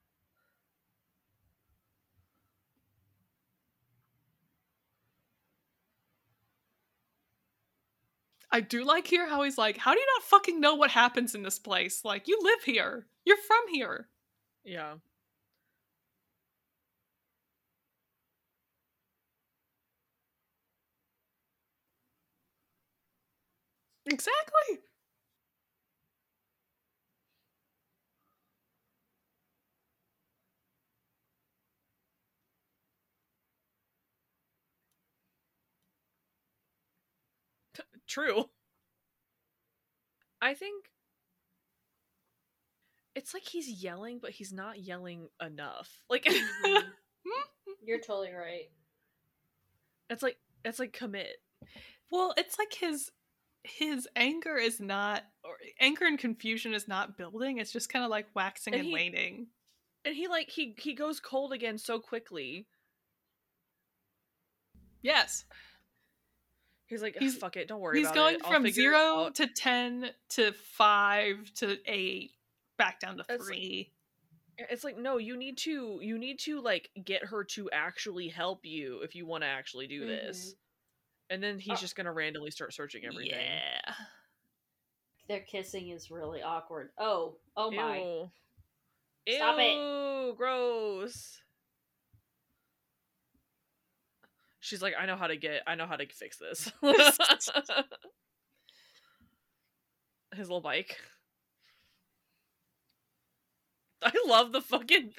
S3: I do like here how he's like, how do you not fucking know what happens in this place? Like, you live here. You're from here.
S1: Yeah.
S3: Exactly.
S1: True. I think it's like he's yelling, but he's not yelling enough. Like
S2: Mhm. You're totally right.
S1: it's like it's like commit.
S3: Well, it's like his his anger is not or anger and confusion is not building. It's just kind of like waxing
S1: And
S3: and
S1: he-
S3: waning.
S1: And he like he he goes cold again so quickly.
S3: Yes.
S1: He's like,
S3: He's-
S1: fuck it, don't worry
S3: He's
S1: about
S3: going
S1: it. I'll
S3: from 0 to 10 to 5 to 8 back down to
S1: It's like-
S3: 3.
S1: It's like, no, you need to you need to like get her to actually help you if you want to actually do this. And then he's
S2: Uh,
S1: just gonna randomly start searching everything.
S3: Yeah.
S2: Their kissing is really awkward. Oh, oh my.
S1: Ew.
S2: Stop it.
S1: Gross. She's like, I know how to get I know how to fix this. His little bike. I love the fucking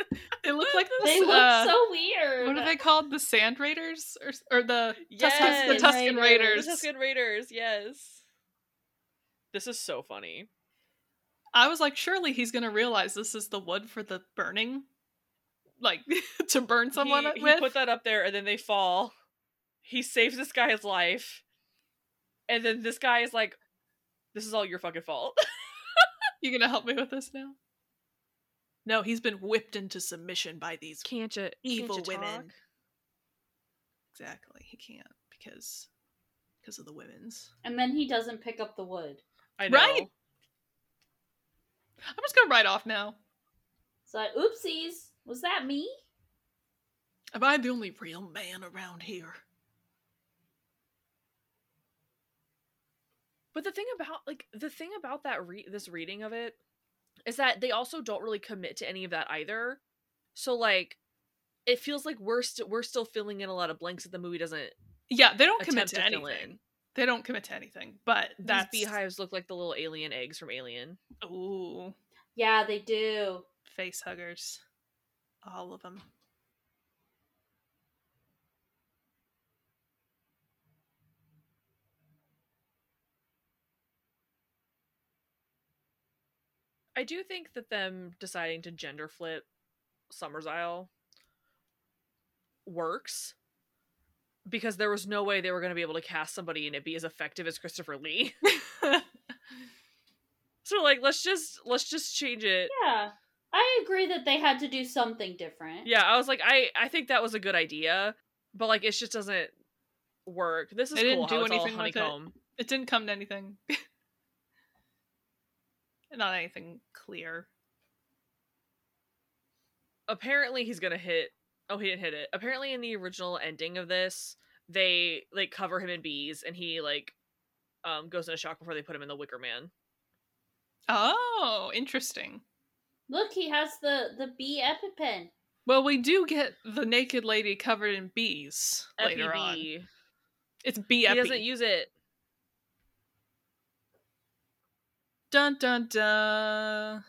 S3: They look like this,
S2: They
S3: this,
S2: look
S3: uh,
S2: so weird.
S3: What are they called? The Sand Raiders or, or the Tusken, the
S1: Yes.
S3: Tusken
S2: Raiders.
S3: Raiders?
S1: the Tusken Raiders, yes. This is so funny.
S3: I was like, surely he's gonna realize this is the wood for the burning, like to burn someone
S1: he,
S3: with.
S1: he put that up there and then they fall. He saves this guy's life. And then this guy is like, This is all your fucking fault.
S3: You gonna help me with this now? No, he's been whipped into submission by these
S1: Can't you
S3: evil women. Exactly, he can't because because of the women's.
S2: And then he doesn't pick up the wood.
S1: I know.
S3: Right? I'm just gonna write off now.
S2: So, like, oopsies. Was that me?
S3: Am I the only real man around here?
S1: But the thing about like the thing about that re- this reading of it is that they also don't really commit to any of that either. So like it feels like we're still we're still filling in a lot of blanks that the movie doesn't
S3: Yeah, they don't commit to
S1: to
S3: anything. They don't commit to anything, but that's
S1: These beehives look like the little alien eggs from Alien.
S3: Ooh,
S2: Yeah, they do.
S3: face huggers, all of them.
S1: I do think that them deciding to gender flip Summersisle works because there was no way they were going to be able to cast somebody and it be as effective as Christopher Lee. so like let's just let's just change it.
S2: Yeah. I agree that they had to do something different.
S1: Yeah, I was like I I think that was a good idea, but like it just doesn't work. This is
S3: They didn't do
S1: how it's all
S3: anything with it.
S1: honeycomb.
S3: it didn't come to anything. Not anything clear.
S1: apparently he's gonna hit oh he didn't hit it apparently in the original ending of this they like cover him in bees and he like um goes into shock before they put him in the wicker man
S3: Oh, interesting.
S2: Look, he has the the bee epipen.
S3: Well, we do get the naked lady covered in bees later on. It's bee
S1: he doesn't use it
S3: dun dun dun.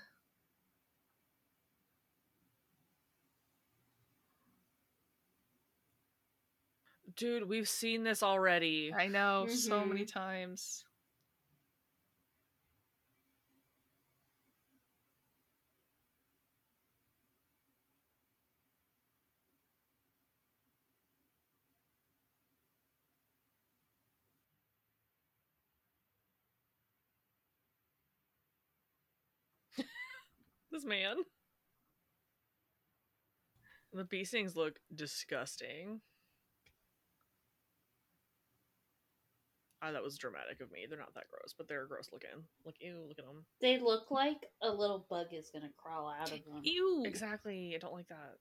S1: dude we've seen this already
S3: I know so many
S2: Mhm.
S3: times.
S1: This man the bee stings look disgusting Ah, that was dramatic of me. They're not that gross, but they're gross looking. Like, ew, look at them.
S2: They look like a little bug is gonna crawl out of them.
S3: Ew.
S1: Exactly. I don't like that.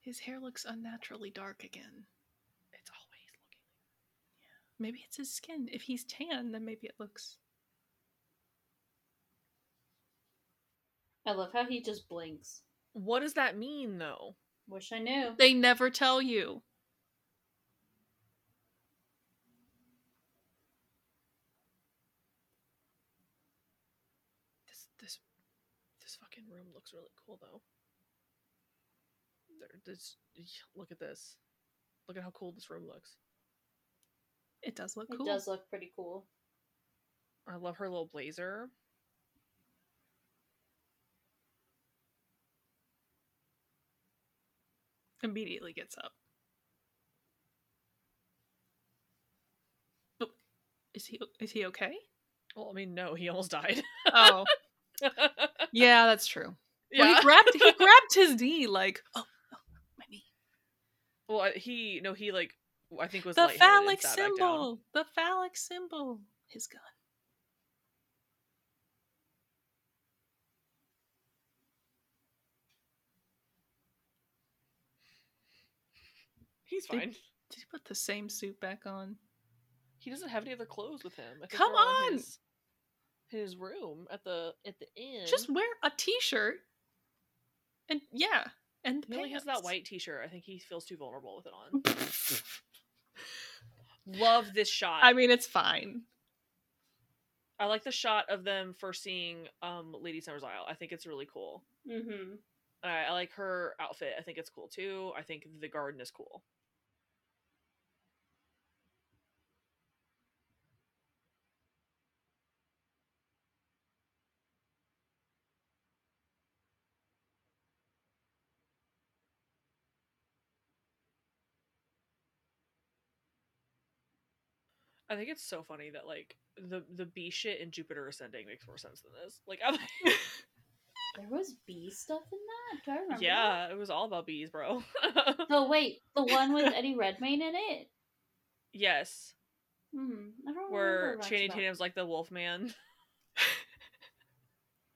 S3: His hair looks unnaturally dark again.
S1: It's always looking. Yeah.
S3: Maybe it's his skin. If he's tan, then maybe it looks.
S2: I love how he just blinks.
S1: What does that mean though?
S2: Wish I knew.
S3: They never tell you.
S1: This this this fucking room looks really cool though. There, this look at this. Look at how cool this room looks.
S3: It does look cool.
S2: It does look pretty cool.
S1: I love her little blazer.
S3: Immediately gets up. Oh, is he is he okay?
S1: Well, I mean, no, he almost died.
S3: Oh, yeah, that's true. Well, he grabbed he grabbed his knee like, oh, oh my knee.
S1: well, he no, he like I think was
S3: The phallic
S1: sat back down.
S3: symbol. The phallic symbol. His gun.
S1: He's fine.
S3: Did he put the same suit back on?
S1: He doesn't have any other clothes with him.
S3: Come
S1: they're all in
S3: on!
S1: His, his room at the at the end.
S3: Just wear a t-shirt. And yeah, and
S1: he only has that white T-shirt. I think he feels too vulnerable with it on. Love this shot.
S3: I mean, it's fine.
S1: I like the shot of them first seeing um Lady Summersisle. I think it's really cool.
S2: Mm-hmm.
S1: I, I like her outfit. I think it's cool too. I think the garden is cool. I think it's so funny that like the the bee shit in Jupiter Ascending makes more sense than this. Like, I'm,
S2: There was bee stuff in that. Do I remember?
S1: yeah, it was all about bees, bro.
S2: That? Oh wait, the one with Eddie Redmayne in it.
S1: yes,
S2: Hmm. I don't
S1: where
S2: remember much
S1: Channing
S2: about-
S1: Tatum's like the wolf man.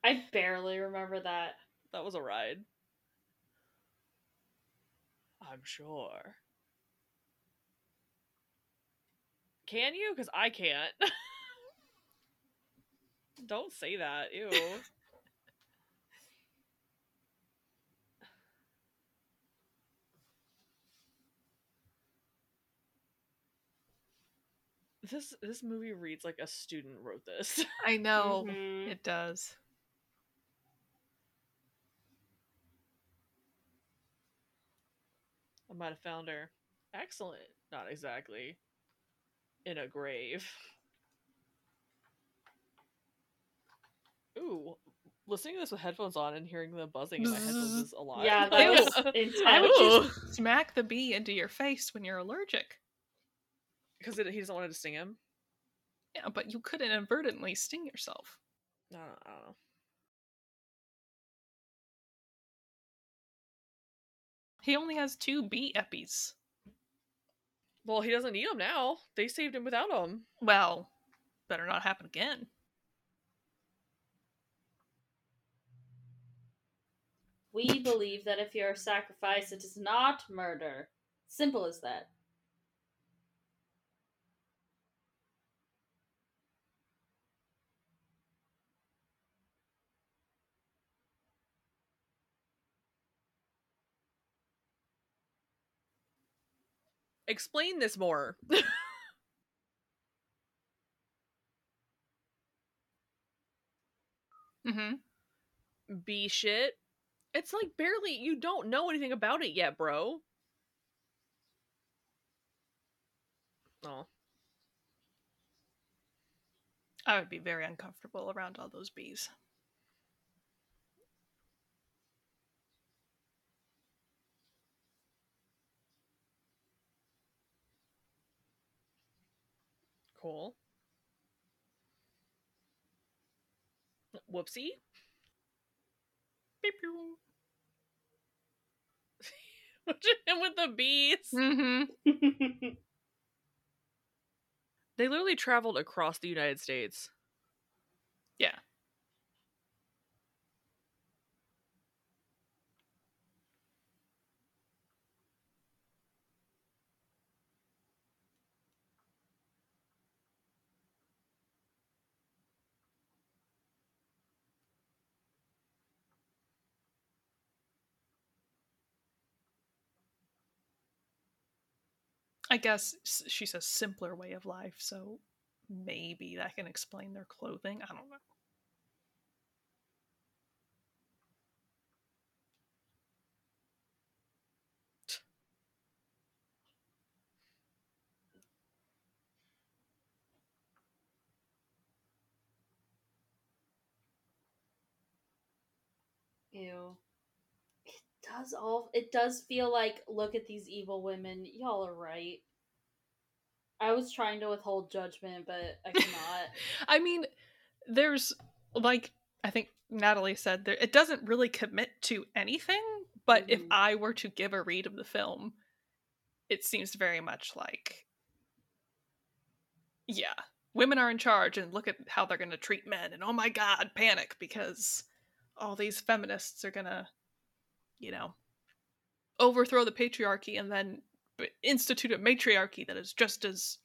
S2: I barely remember that.
S1: That was a ride. I'm sure. Can you? Because I can't. Don't say that. Ew. this this movie reads like a student wrote this.
S3: I know
S2: Mhm.
S3: it does.
S1: I might have found her. Excellent. Not exactly. In a grave. Ooh. Listening to this with headphones on and hearing the buzzing in my headphones is a lot.
S2: Yeah, that was intense.
S3: I would
S1: Ooh.
S3: just smack the bee into your face when you're allergic.
S1: Because he doesn't want to sting him.
S3: Yeah, but you could inadvertently sting yourself.
S1: No, I don't know.
S3: He only has two bee eppies.
S1: Well, he doesn't need them now. They saved him without them.
S3: Well, better not happen again.
S2: We believe that if you're sacrificed, it is not murder. Simple as that.
S1: Explain this more.
S3: Mm-hmm.
S1: Bee shit. It's like barely you don't know anything about it yet, bro. Oh.
S3: I would be very uncomfortable around all those bees.
S1: Cool. Whoopsie.
S3: Beep,
S1: and with the bees.
S3: Mm-hmm.
S1: They literally traveled across the United States.
S3: Yeah. I guess she says simpler way of life, so maybe that can explain their clothing. I don't know.
S2: Ew. It does all. It does feel like look at these evil women. Y'all are right. I was trying to withhold judgment, but I cannot.
S3: I mean, there's like I think Natalie said there it doesn't really commit to anything, but if
S2: Mhm.
S3: I were to give a read of the film, it seems very much like yeah, women are in charge and look at how they're going to treat men and oh my god, panic because all these feminists are going to you know overthrow the patriarchy and then institute a matriarchy that is just as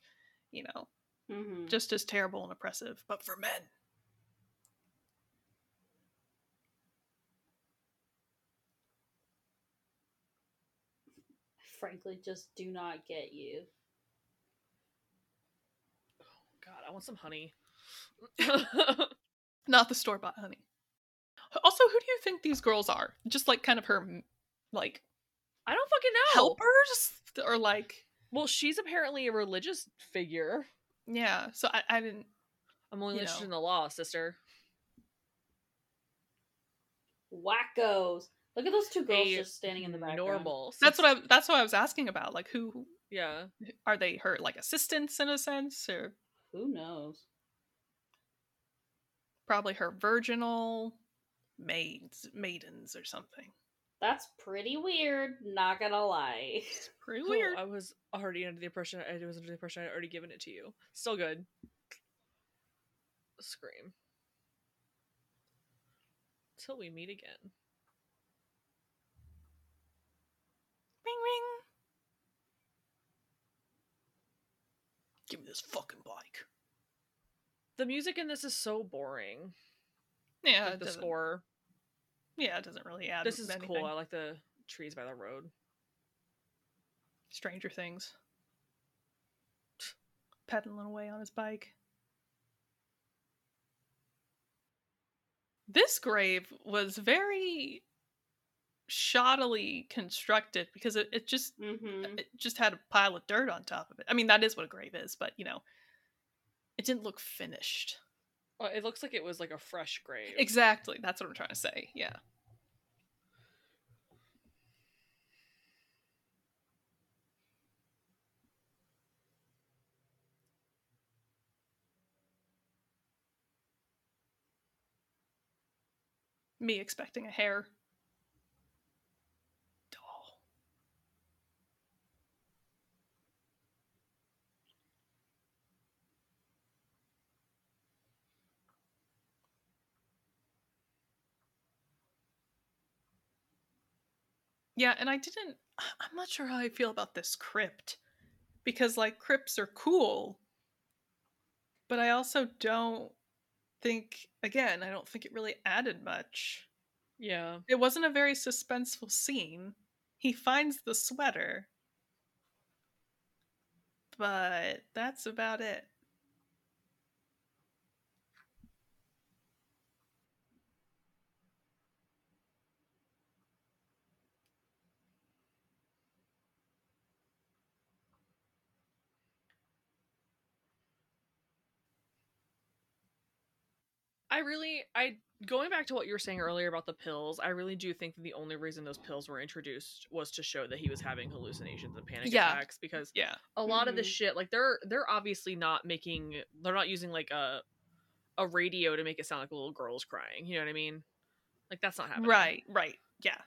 S3: you know
S2: mm-hmm.
S3: just as terrible and oppressive, but for men.
S2: Frankly, just do not get you.
S1: God, I want some honey.
S3: Not the store bought honey. Also, who do you think these girls are? Just like kind of her, like
S1: I don't fucking know.
S3: helpers, or like
S1: Well, she's apparently a religious figure.
S3: yeah. So I, I didn't.
S1: I'm only interested
S3: know.
S1: in the law, sister.
S2: Wackos. Look at those two girls
S1: A
S2: just standing in the background.
S1: Normal.
S3: That's what I. That's what I was asking about. Like, who
S1: Yeah.
S3: are they? Her like assistants in a sense, or
S2: Who knows?
S3: probably her virginal maids, maidens, or something.
S2: That's pretty weird. Not gonna lie.
S3: Pretty
S1: Oh,
S3: weird.
S1: I was already under the impression I was under the impression I'd already given it to you. Still good. Scream. Till we meet again.
S3: Ring ring. Give me this fucking bike.
S1: The music in this is so boring.
S3: Yeah,
S1: Like the
S3: doesn't-
S1: score.
S3: Yeah, it doesn't really add.
S1: This is
S3: anything.
S1: cool. I like the trees by the road.
S3: Stranger Things. Pedaling away on his bike. This grave was very shoddily constructed because it, it just
S2: Mm-hmm.
S3: it just had a pile of dirt on top of it. I mean, that is what a grave is, but you know, it didn't look finished.
S1: Oh, it looks like it was like a fresh grave.
S3: Exactly. That's what I'm trying to say. Yeah. Me expecting a hair. Doll. Yeah, and I didn't. I'm not sure how I feel about this crypt because, like, crypts are cool, but I also don't think. Again, I don't think it really added much.
S1: Yeah.
S3: It wasn't a very suspenseful scene. He finds the sweater, but that's about it.
S1: I really I going back to what you were saying earlier about the pills, I really do think that the only reason those pills were introduced was to show that he was having hallucinations and panic
S3: Yeah.
S1: attacks because
S3: Yeah.
S1: a lot of this
S2: Mhm.
S1: shit like they're they're obviously not making they're not using like a a radio to make it sound like a little girl's crying. You know what I mean? Like that's not happening.
S3: Right, right. Yeah.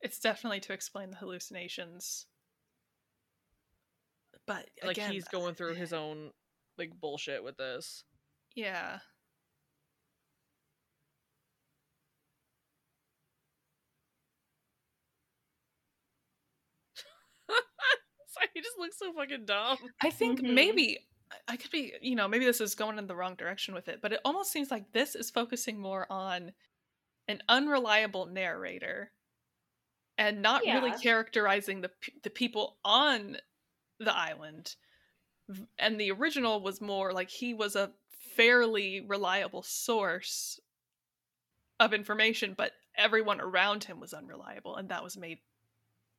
S3: It's definitely to explain the hallucinations. But
S1: Like
S3: again,
S1: he's going through his own like bullshit with this.
S3: Yeah.
S1: Sorry, he just looks so fucking dumb.
S3: I think
S2: Mhm.
S3: maybe I- I could be, you know, maybe this is going in the wrong direction with it, but it almost seems like this is focusing more on an unreliable narrator and not really characterizing the the people on the island. And the original was more like he was a fairly reliable source of information, but everyone around him was unreliable, and that was made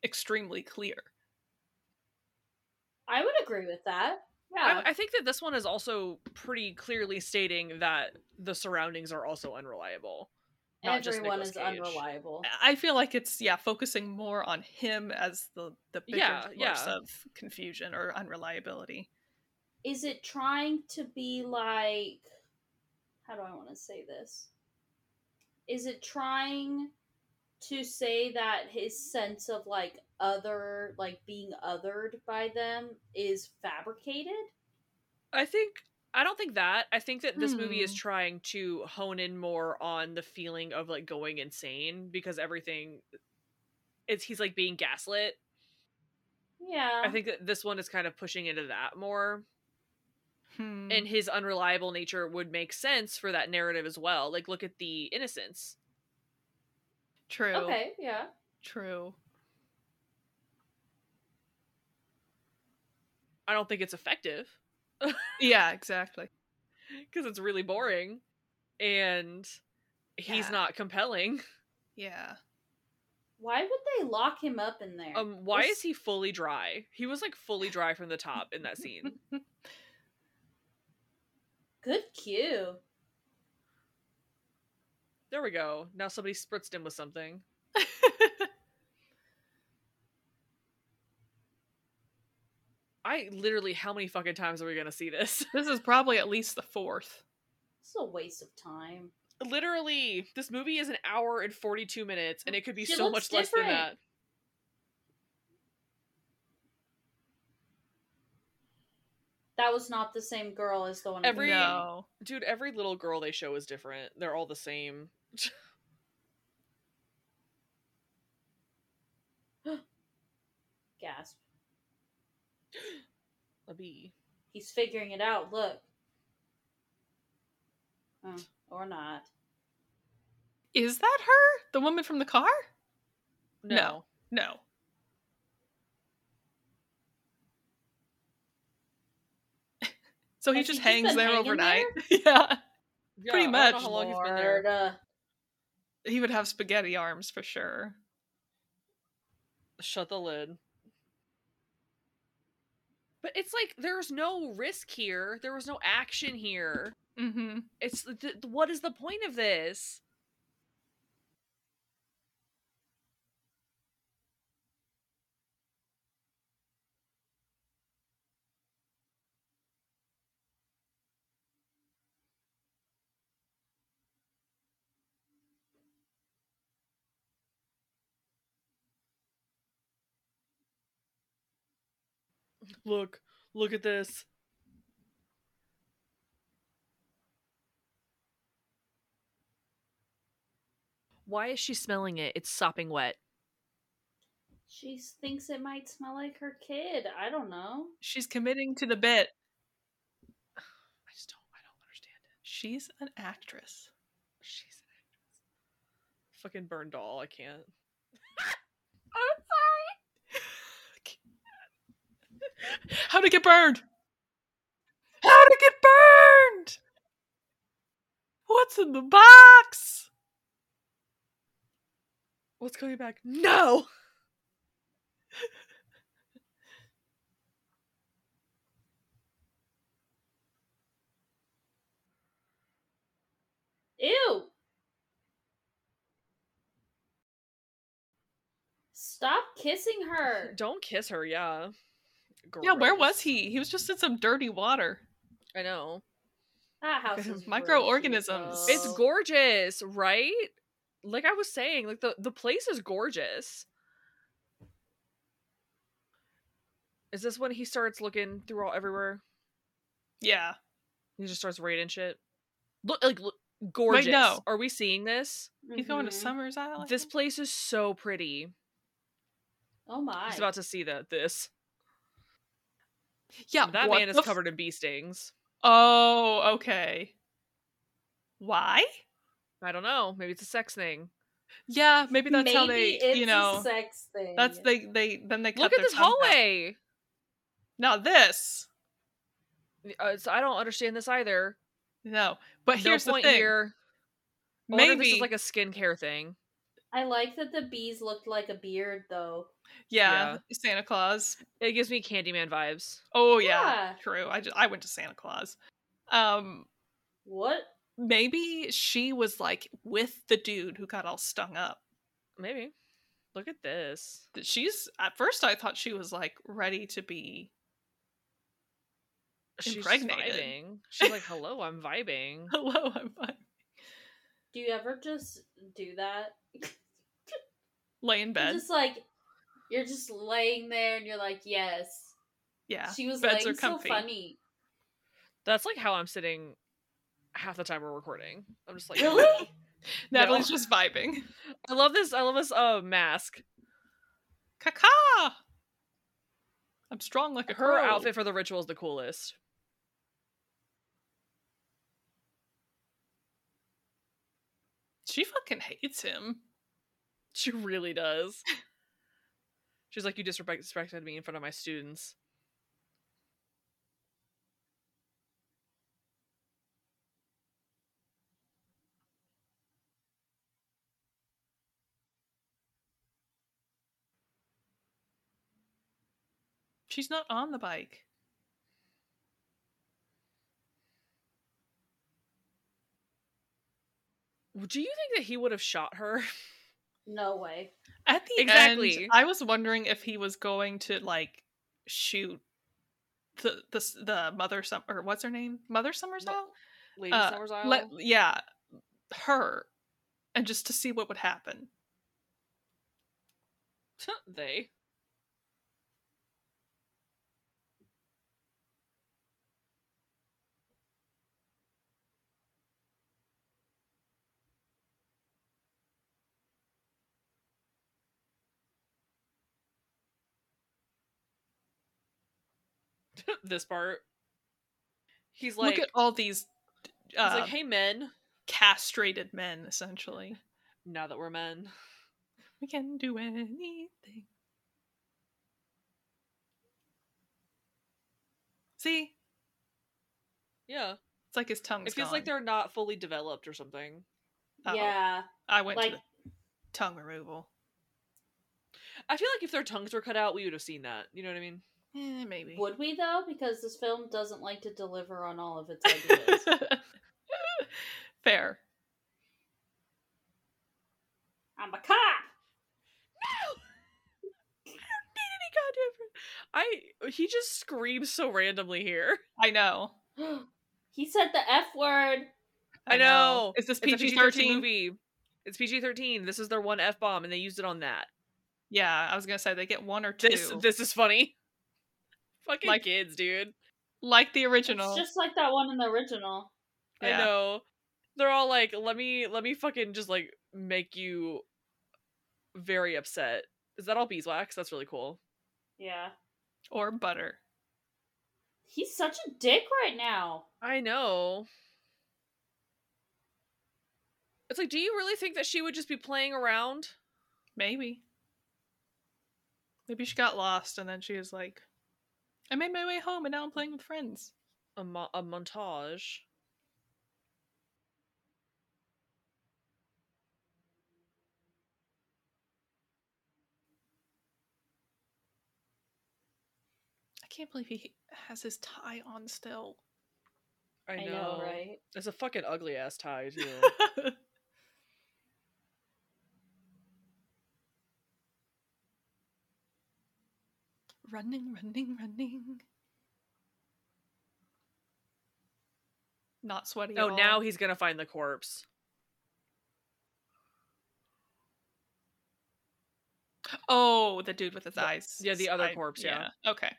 S3: extremely clear.
S2: I would agree with that. Yeah.
S1: I, I think that this one is also pretty clearly stating that the surroundings are also unreliable. not just
S2: Everyone
S1: Nicolas
S2: is
S1: Cage.
S2: unreliable.
S3: I feel like it's yeah, focusing more on him as the the bigger
S1: Yeah,
S3: source
S1: yeah.
S3: of confusion or unreliability.
S2: Is it trying to be like how do I want to say this? Is it trying to say that his sense of like other like being othered by them is fabricated?
S1: I think I don't think that. I think that this movie is
S3: Hmm.
S1: trying to hone in more on the feeling of like going insane because everything it's he's like being gaslit.
S2: Yeah.
S1: I think that this one is kind of pushing into that more.
S3: Hmm.
S1: And his unreliable nature would make sense for that narrative as well. Like look at the innocence.
S3: True.
S2: Okay, yeah.
S3: True.
S1: I don't think it's effective
S3: Yeah, exactly.
S1: because it's really boring and he's
S3: Yeah.
S1: not compelling.
S3: Yeah.
S2: Why would they lock him up in there?
S1: Um why
S2: There's-
S1: is he fully dry? He was like fully dry from the top in that scene.
S2: Good cue.
S1: There we go. Now somebody spritzed him with something. I literally, how many fucking times are we gonna see this?
S3: this is probably at least the fourth.
S2: It's a waste of time.
S1: literally, this movie is an hour and 42 minutes, and it could be
S2: She
S1: so
S2: looks
S1: much less than that.
S2: That was not the same girl as the one. in the
S1: Every-
S3: No.
S1: Dude, every little girl they show is different. They're all the same.
S2: gasp.
S1: A bee.
S2: He's figuring it out. Look. Oh, or not.
S3: Is that her? The woman from the car?
S1: No.
S3: No. No. so he
S2: Has he
S3: just
S2: just
S3: hangs
S2: been
S3: there
S2: hanging
S3: overnight? yeah.
S1: Yeah,
S3: Pretty
S1: I don't know
S3: much.
S1: how long he's been there.
S2: Uh,
S3: He would have spaghetti arms for sure.
S1: Shut the lid. But it's like there's no risk here. There was no action here.
S3: Mm-hmm.
S1: It's th- what is the point of this? Look, look at this. Why is she smelling it? It's sopping wet.
S2: she thinks it might smell like her kid. I don't know.
S3: She's committing to the bit.
S1: I just don't. I don't understand it.
S3: She's an actress.
S1: She's an actress. Fucking burn doll. I can't.
S3: How'd it get burned? How'd it get burned? What's in the box?
S1: What's coming back? No.
S2: Ew. Stop kissing her.
S1: Don't kiss her. Yeah.
S3: Yeah, where was he? He was just in some dirty water.
S1: I know.
S2: That house is
S3: Microorganisms.
S2: really
S1: It's gorgeous, right? Like I was saying, like the the place is gorgeous. Is this when he starts looking through all everywhere?
S3: Yeah.
S1: He just starts raiding shit. Look, like look, gorgeous.
S3: no.
S1: Are we seeing this?
S3: He's going to
S2: Mhm.
S3: Summersisle. I
S1: This place is so pretty.
S2: Oh my.
S1: He's about to see that this.
S3: Yeah,
S1: that man is
S3: f-
S1: covered in bee stings.
S3: Oh, okay. Why?
S1: I don't know. Maybe it's a sex thing.
S3: Yeah, maybe that's how they,
S2: it's
S3: you know,
S2: a sex thing.
S3: that's they they then they cut
S1: Look at
S3: their
S1: this
S3: tongues out.
S1: hallway.
S3: Now this,
S1: Uh, so I don't understand this either.
S3: no. But
S1: no
S3: here's
S1: point
S3: the thing.
S1: here. I wonder if
S3: Maybe
S1: this is like a skincare thing.
S2: I like that the bees looked like a beard though.
S3: yeah, Santa Claus.
S1: It gives me Candyman vibes.
S3: Oh yeah,
S2: Yeah.
S3: true. I just, I went to Santa Claus. Um,
S2: What?
S3: maybe she was like with the dude who got all stung up.
S1: Maybe. Look at this.
S3: She's at first I thought she was like ready to be.
S1: She's
S3: Impregnated.
S1: vibing. She's like, "Hello, I'm vibing."
S3: Hello, I'm vibing."
S2: Do you ever just do that?
S3: Lay in
S2: You're
S3: bed.
S2: just like you're just laying there and you're like, yes.
S3: yeah,
S2: She was
S3: beds
S2: laying
S3: are
S2: so funny.
S1: That's like how I'm sitting half the time we're recording. I'm just like,
S2: Really?
S3: Natalie's
S1: No.
S3: just vibing.
S1: I love this. I love this. Uh, mask.
S3: Kaka. I'm strong like a
S1: Her outfit for the ritual is the coolest.
S3: She fucking hates him.
S1: She really does. She's like, "You disrespected me in front of my students."
S3: She's not on the bike.
S1: Do you think that he would have shot her?
S2: No way.
S3: At the
S1: Exactly.
S3: end, I was wondering if he was going to like shoot the the the mother sum or what's her name, Mother Summersdale.
S1: Lady
S3: Uh,
S1: Summersisle.
S3: Let, yeah, her, and just to see what would happen.
S1: they. this part. He's like,
S3: Look at all these
S1: he's
S3: uh,
S1: like, hey men,
S3: castrated men, essentially.
S1: now that we're men.
S3: We can do anything. See,
S1: Yeah.
S3: it's like his tongue.
S1: it feels like they're not fully developed or something.
S3: Oh,
S2: Yeah.
S3: I went
S2: Like
S3: to the tongue removal.
S1: I feel like if their tongues were cut out, we would have seen that. You know what I mean?
S3: Eh, maybe.
S2: would we though? Because this film doesn't like to deliver on all of its ideas.
S3: Fair.
S2: I'm a cop.
S1: No, I don't need any goddamn. I he just screams so randomly here.
S3: I know.
S2: he said the F word.
S1: I know.
S3: Is this PG
S1: PG-13
S3: thirteen?
S1: movie. It's PG thirteen. This is their one f bomb, and they used it on that.
S3: Yeah, I was gonna say they get one or two,
S1: This this is funny. Fucking
S3: Like-
S1: kids, dude.
S3: like the original.
S2: It's just like that one in the original.
S3: Yeah.
S1: I know. They're all like, let me let me fucking just like make you very upset. Is that all beeswax? That's really cool.
S2: Yeah.
S3: or butter.
S2: He's such a dick right now.
S1: I know. It's like, do you really think that she would just be playing around?
S3: Maybe. Maybe she got lost and then she was like, I made my way home and now I'm playing with friends.
S1: A, mo- a montage.
S3: I can't believe he has his tie on still.
S1: I know,
S2: I know, right?
S1: It's a fucking ugly ass tie too.
S3: running, running, running. Not sweaty. at
S1: oh,
S3: all.
S1: now he's gonna find the corpse.
S3: Oh, the dude with his
S1: The-
S3: eyes.
S1: yeah, the other
S3: I-
S1: corpse, yeah.
S3: Okay.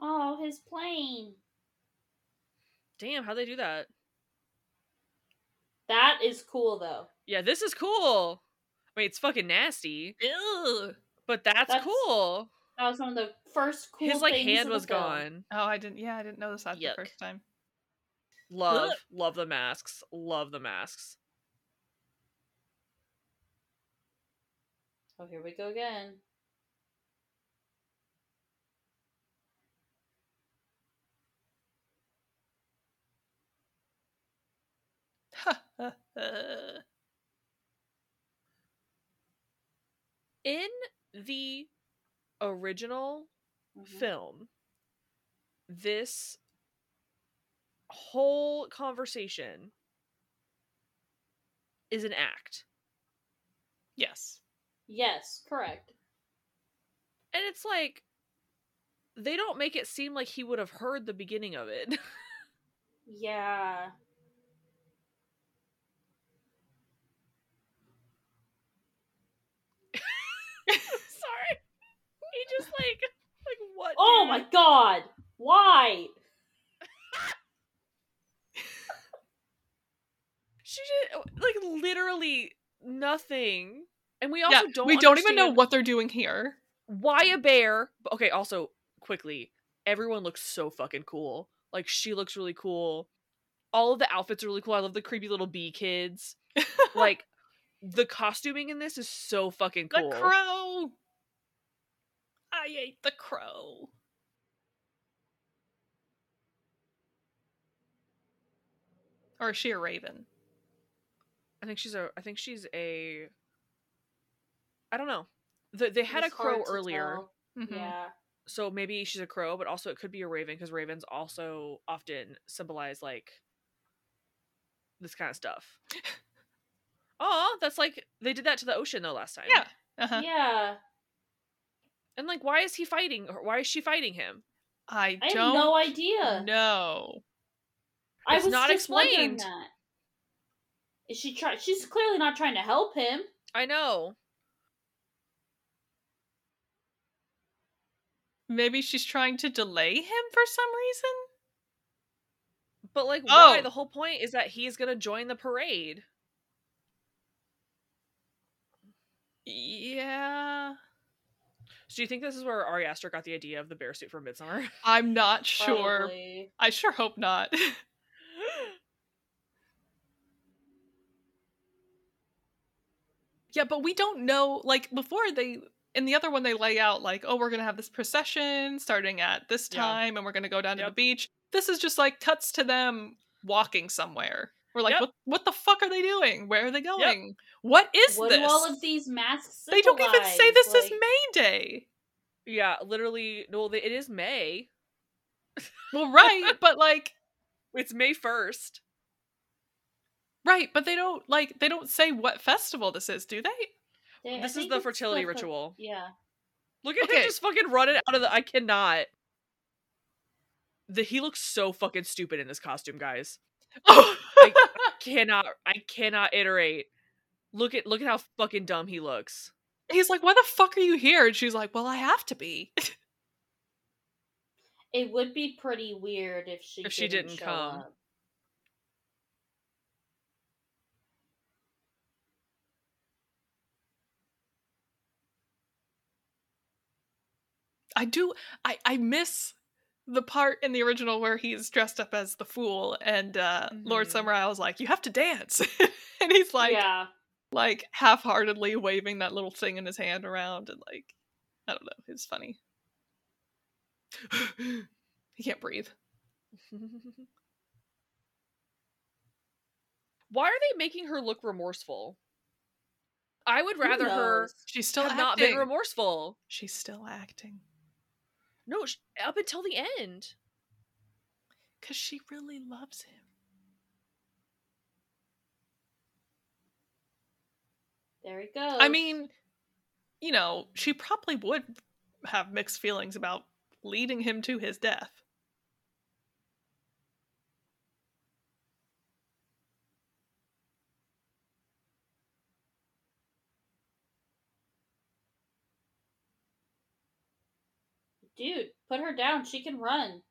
S2: Oh, his plane.
S1: Damn, how'd they do that?
S2: That is cool though.
S1: Yeah, this is cool. I mean, it's fucking nasty,
S3: Ew.
S1: but that's,
S2: That's-
S1: cool.
S2: That was one of the first cool.
S1: His like hand was gone.
S3: Oh, I didn't. Yeah, I didn't notice that
S1: Yuck.
S3: the first time.
S1: Love, love the masks. Love the masks.
S2: Oh, here we go again.
S1: In the original
S2: Mhm.
S1: film, this whole conversation is an act.
S3: yes.
S2: Yes, correct.
S1: And it's like they don't make it seem like he would have heard the beginning of it.
S2: Yeah.
S1: Sorry. He just like like what?
S2: Oh
S1: dude?
S2: my god! Why?
S1: She did like literally nothing. And we also
S3: yeah,
S1: don't
S3: we don't even know what they're doing here.
S1: why a bear. Okay, also quickly, everyone looks so fucking cool. Like she looks really cool. All of the outfits are really cool. I love the creepy little bee kids. Like the costuming in this is so fucking cool.
S3: The crow. I ate the crow. Or is she a raven?
S1: I think she's a. I think she's a. I don't know. The, they had a crow earlier,
S2: tell.
S3: Mhm.
S2: Yeah.
S1: so maybe she's a crow, but also it could be a raven because ravens also often symbolize like this kind of stuff. Oh, that's like they did that to the ocean though last time.
S3: Yeah. Uh-huh.
S2: Yeah.
S1: And like, why is he fighting? Or why is she fighting him?
S3: I
S2: I have
S3: don't have
S2: no idea.
S3: No,
S2: I
S1: It's
S2: was
S1: not
S2: just
S1: explained.
S2: that. Is she try? She's clearly not trying to help him.
S1: I know.
S3: Maybe she's trying to delay him for some reason?
S1: But like, why?
S3: Oh.
S1: The whole point is that he's gonna join the parade.
S3: Yeah.
S1: So do you think this is where Ari Aster got the idea of the bear suit for Midsommar?
S3: I'm not sure.
S2: Probably.
S3: I sure hope not. yeah, but we don't know like before they in the other one they lay out like, oh, we're gonna have this procession starting at this
S1: Yeah.
S3: time and we're gonna go down to the beach. This is just like cuts to them walking somewhere. We're like,
S1: Yep.
S3: what what the fuck are they doing? Where are they going? What is
S2: What
S3: this?
S2: do all of these masks?
S3: they don't even say
S2: symbolize?
S3: this is May Day.
S1: yeah, literally. No, they- it is May.
S3: Well, right, but like
S1: It's May first.
S3: right, but they don't like they don't say what festival this is, do they?
S2: they- I
S1: This is the fertility
S2: fer-
S1: ritual.
S2: Yeah.
S1: Look at
S3: Okay.
S1: him just fucking running out of the. I cannot. The he looks so fucking stupid in this costume, guys.
S3: Oh,
S1: Like, Cannot. I cannot iterate. Look at look at how fucking dumb he looks.
S3: he's like, "Why the fuck are you here?" And she's like, "Well, I have to be."
S2: It would be pretty weird if she
S1: If she
S2: didn't,
S1: didn't
S2: show
S1: come.
S2: up.
S3: I do. I I miss the part in the original where he's dressed up as the fool, and uh Lord
S1: Mhm.
S3: Summersisle was like, "You have to dance," and he's like,
S2: yeah.
S3: like half-heartedly waving that little thing in his hand around, and like, I don't know, it's funny. he can't breathe.
S1: Why are they making her look remorseful? I would rather her?
S3: She's still
S1: have
S3: acting.
S1: not been remorseful.
S3: She's still acting
S1: No, sh- up until the end.
S3: because she really loves him.
S2: There he goes.
S3: I mean, you know, she probably would have mixed feelings about leading him to his death.
S2: Dude, put her down. She can run.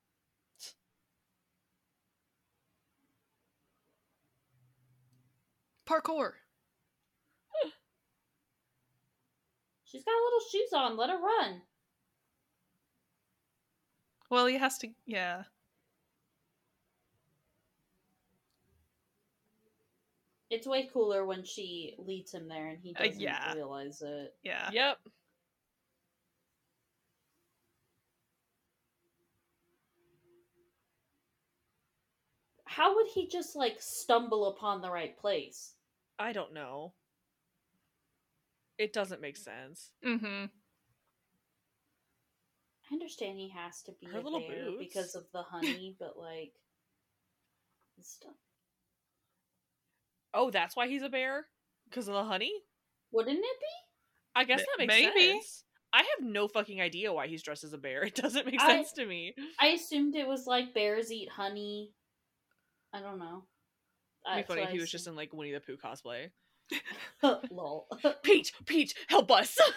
S3: Parkour.
S2: She's got little shoes on. Let her run.
S3: Well, he has to. Yeah.
S2: It's way cooler when she leads him there and he
S3: Uh,
S2: doesn't
S3: yeah.
S2: realize it.
S3: Yeah.
S1: Yep.
S2: How would he just like stumble upon the right place?
S1: I don't know. It doesn't make sense.
S3: Mm-hmm.
S2: I understand he has to be
S1: Her
S2: a
S1: little
S2: bear
S1: boobs.
S2: because of the honey, but like stuff.
S1: Oh, that's why he's a bear? Because of the honey?
S2: Wouldn't it be?
S1: I guess
S3: M-
S1: that makes
S3: maybe.
S1: sense. I have no fucking idea why he's dressed as a bear. It doesn't make
S2: I-
S1: sense to me.
S2: I assumed it was like bears eat honey. I don't know.
S1: It'd be
S2: That's
S1: funny
S2: what
S1: if
S2: I
S1: he was just in like Winnie the Pooh cosplay.
S2: lol.
S1: Pete, Pete, help us.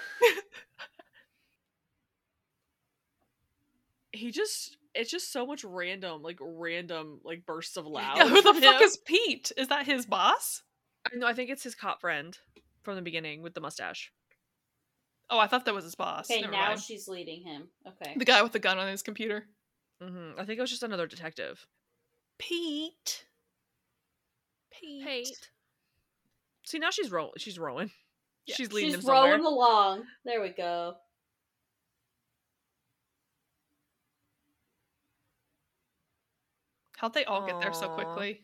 S1: he just it's just so much random, like random like bursts of loud.
S3: Yeah, who the fuck
S1: him.
S3: is Pete? Is that his boss?
S1: No, I think it's his cop friend from the beginning with the mustache.
S3: Oh, I thought that was his boss.
S2: okay,
S3: Never
S2: now
S3: mind.
S2: she's leading him. Okay.
S3: the guy with the gun on his computer.
S1: hmm I think it was just another detective.
S3: Pete. Pete.
S1: Pete. See now she's row she's rowing.
S3: Yeah.
S1: She's leading
S2: She's
S1: him somewhere.
S2: rolling along. There we go.
S3: How'd they all get there so quickly?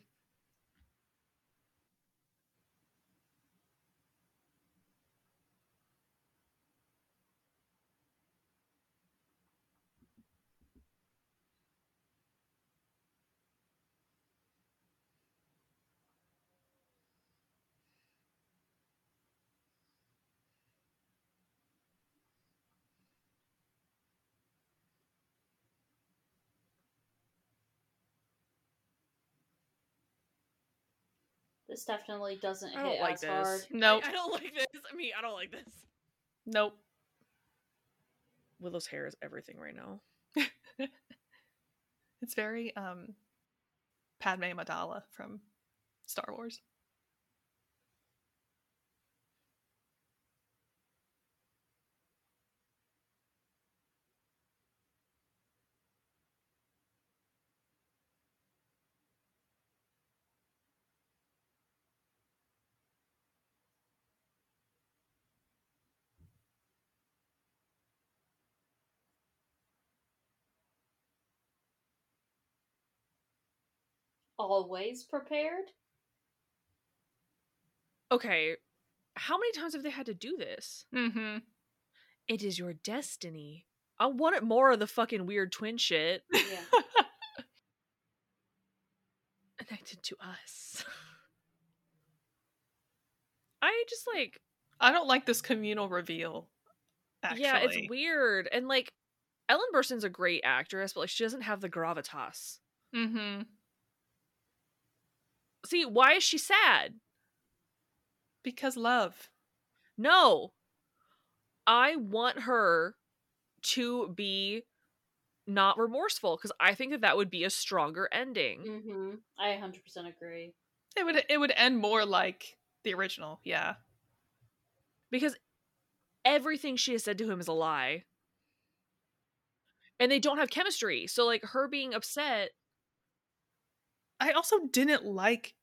S2: This definitely doesn't
S1: I don't
S2: hit
S1: like
S2: as
S1: this.
S2: hard.
S3: Nope.
S1: I, I don't like this. I mean, I don't like this.
S3: Nope.
S1: Willow's hair is everything right now.
S3: It's very um Padme Amidala from Star Wars.
S2: Always prepared?
S1: Okay, how many times have they had to do this?
S3: Mm-hmm.
S1: It is your destiny. I wanted more of the fucking weird twin shit
S2: Yeah.
S1: connected to us. I just like
S3: I don't like this communal reveal. Actually.
S1: yeah, it's weird. And like Ellen Burstyn's a great actress, but like she doesn't have the gravitas.
S3: Mm-hmm.
S1: See, why is she sad?
S3: Because love.
S1: No. I want her to be not remorseful because I think that that would be a stronger ending.
S2: Mm-hmm. I 100% agree.
S3: It would it would end more like the original, yeah.
S1: Because everything she has said to him is a lie. And they don't have chemistry. So like her being upset
S3: I also didn't like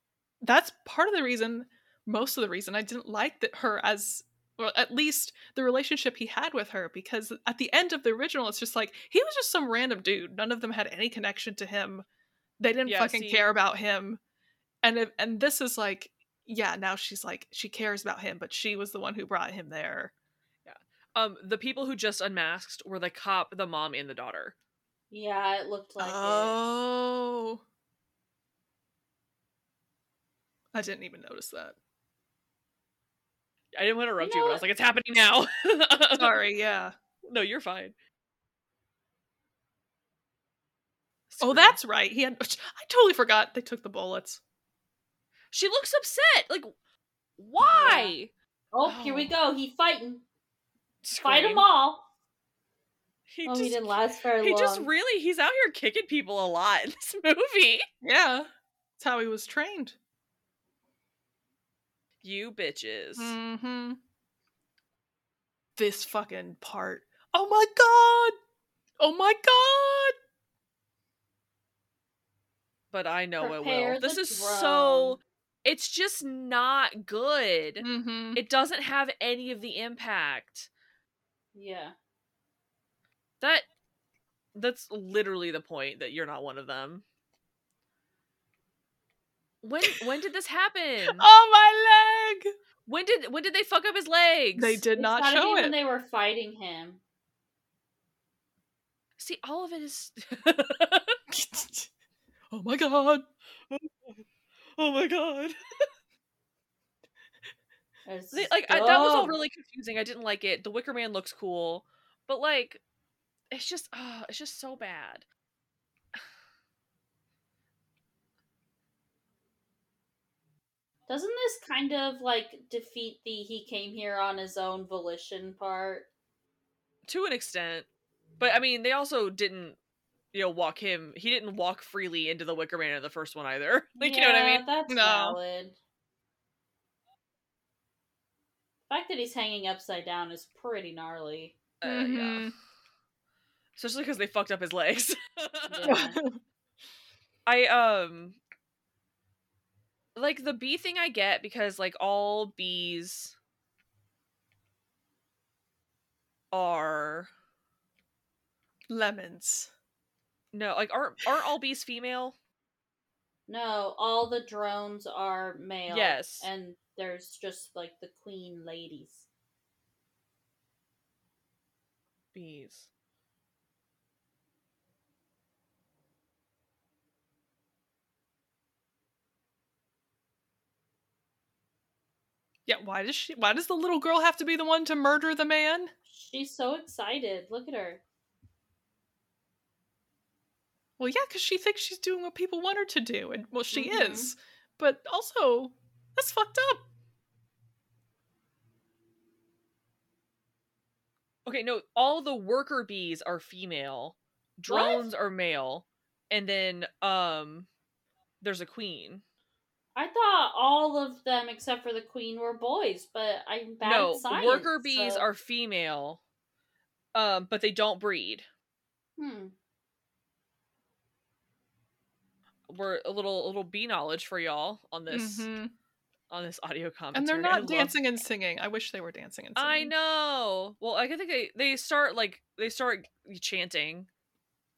S3: that's part of the reason most of the reason I didn't like that her as well at least the relationship he had with her because at the end of the original it's just like he was just some random dude none of them had any connection to him they didn't
S1: Yeah,
S3: fucking
S1: see-
S3: care about him and if, and this is like yeah now she's like she cares about him but she was the one who brought him there Yeah.
S1: um the people who just unmasked were the cop, the mom, and the daughter.
S2: Yeah, it looked like it.
S3: oh I didn't even notice that
S1: I didn't want to interrupt
S2: You
S1: you, but I was like, it's happening now.
S3: sorry yeah
S1: No, you're fine.
S3: Oh, that's right. He had. I totally forgot they took the bullets.
S1: She looks upset. Like, why?
S2: Oh, here we oh. go. He fighting. Fight
S1: Scream.
S2: them all.
S1: He
S2: oh,
S1: just,
S2: he didn't last very
S1: he
S2: long.
S1: just really, he's out here kicking people a lot in this movie.
S3: Yeah, that's how he was trained.
S1: You bitches.
S3: Mm-hmm. This fucking part. Oh my god! Oh my god!
S1: But I know it will. This
S2: the
S1: is so. It's just not good.
S3: Mm-hmm.
S1: It doesn't have any of the impact.
S2: Yeah.
S1: That. That's literally the point that you're not one of them. When when did this happen?
S3: Oh my leg!
S1: When did when did they fuck up his legs?
S3: They did
S2: It's
S3: not
S2: gotta
S3: show
S2: be
S3: it.
S2: when they were fighting him.
S1: See, all of it is
S3: oh my god! Oh my god!
S2: It's
S1: They- like I, that was all really confusing. I didn't like it. The Wicker Man looks cool, but like, it's just, uh, it's just so bad.
S2: Doesn't this kind of like defeat the he came here on his own volition part?
S1: to an extent, but I mean, they also didn't, you know, walk him. He didn't walk freely into the Wicker Man in the first one either. Like, you know what I mean?
S2: That's
S3: No.
S2: valid. The fact that he's hanging upside down is pretty gnarly.
S1: Uh, Yeah,
S3: Mhm.
S1: especially because they fucked up his legs.
S2: Yeah.
S1: I um like the bee thing I get because like all bees are
S3: Lemons.
S1: no like aren't aren't all bees female?
S2: No, all the drones are male.
S1: Yes.
S2: And there's just like the queen ladies.
S1: Bees.
S3: Yeah, why does she why does the little girl have to be the one to murder the man?
S2: She's so excited. Look at her.
S3: Well, yeah, because she thinks she's doing what people want her to do, and well, she
S2: Mhm.
S3: is. But also, that's fucked up.
S1: Okay, no, all the worker bees are female. Drones are male. And then um there's a queen.
S2: I thought all of them except for the queen were boys, but I'm bad
S1: no,
S2: at science.
S1: worker bees
S2: so-
S1: are female. Um but they don't breed.
S2: Hmm.
S1: We're a little a little bee knowledge for y'all on this
S3: Mhm.
S1: on this audio commentary.
S3: And they're
S1: I
S3: not
S1: love-
S3: dancing and singing. I wish they were dancing and singing.
S1: I know. Well, I think they they start like they start chanting.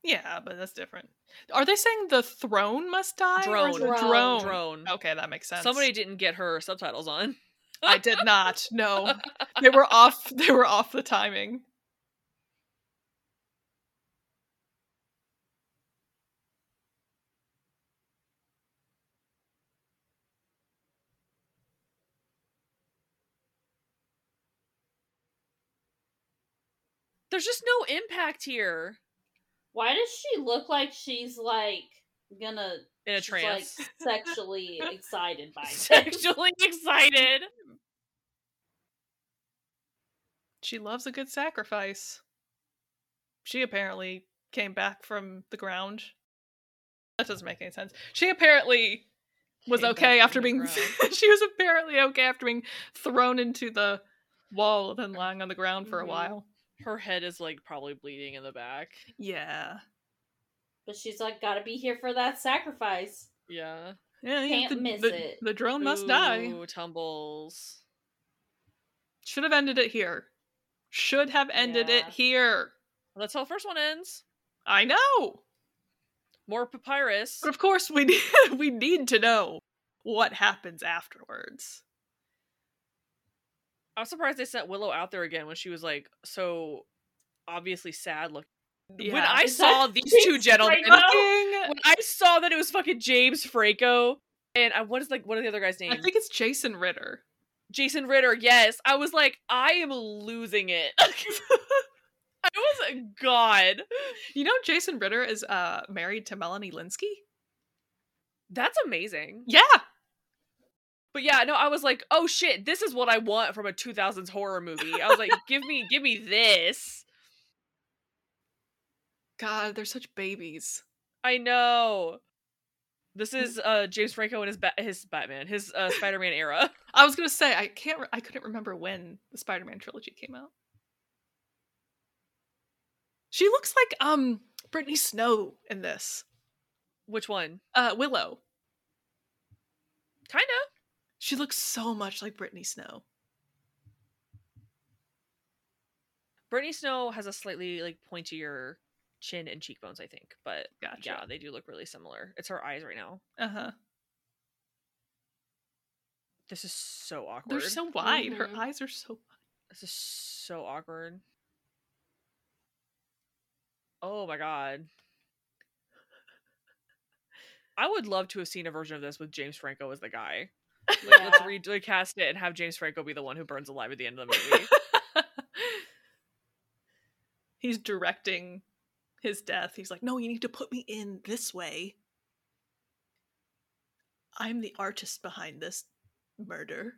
S3: Yeah, but that's different. Are they saying the throne must die? or
S2: Drone.
S3: drone.
S1: Drone.
S3: Okay, that makes sense.
S1: Somebody didn't get her subtitles on.
S3: I did not. No, they were off. They were off the timing.
S1: There's just no impact here
S2: Why does she look like she's like gonna
S1: in a trance.
S2: like sexually excited by this?
S1: Sexually excited.
S3: She loves a good sacrifice. She apparently came back from the ground. That doesn't make any sense. She apparently was
S1: Came
S3: okay after being. she was apparently okay after being thrown into the wall, then lying on the ground for
S2: Mhm.
S3: a while.
S1: Her head is like probably bleeding in the back.
S3: Yeah.
S2: But she's like, gotta be here for that sacrifice.
S1: Yeah.
S3: Yeah, yeah,
S2: Can't
S3: the,
S2: miss
S3: the-
S2: it.
S3: The drone must die.
S1: Tumbles.
S3: Should have ended it here. Should have ended it here.
S1: Well, that's how the first one ends.
S3: I know.
S1: More papyrus.
S3: But of course, we need, we need to know what happens afterwards.
S1: I was surprised they sent Willow out there again when she was like so obviously sad look. When I
S2: Is
S1: saw these
S2: James
S1: two gentlemen,
S2: Franco?
S1: When I saw that it was fucking James Franco and I, what is like what are the other guys' names?
S3: I think it's Jason Ritter.
S1: Jason Ritter. Yes, I was like, I am losing it. I was God.
S3: You know, Jason Ritter is uh married to Melanie Lynskey.
S1: That's amazing.
S3: Yeah,
S1: But yeah, no, I was like, oh shit, this is what I want from a 2000s horror movie. I was like, give me, give me this.
S3: God, they're such babies.
S1: I know. This is uh James Franco and his ba- his Batman, his uh, Spider-Man era.
S3: I was gonna say I can't. Re- I couldn't remember when the Spider-Man trilogy came out. She looks like um Brittany Snow in this.
S1: Which one?
S3: Uh, Willow.
S1: Kind of.
S3: She looks so much like Brittany Snow.
S1: Brittany Snow has a slightly like pointier chin and cheekbones, I think. But
S3: Gotcha.
S1: yeah, they do look really similar. It's her eyes right now.
S3: Uh huh.
S1: This is so awkward.
S3: They're so wide. Her
S2: Mhm.
S3: eyes are so
S1: This is so awkward. Oh my god. I would love to have seen a version of this with James Franco as the guy. Like, let's recast it and have James Franco be the one who burns alive at the end of the movie.
S3: He's directing his death. He's like, "No, you need to put me in this way. I'm the artist behind this murder."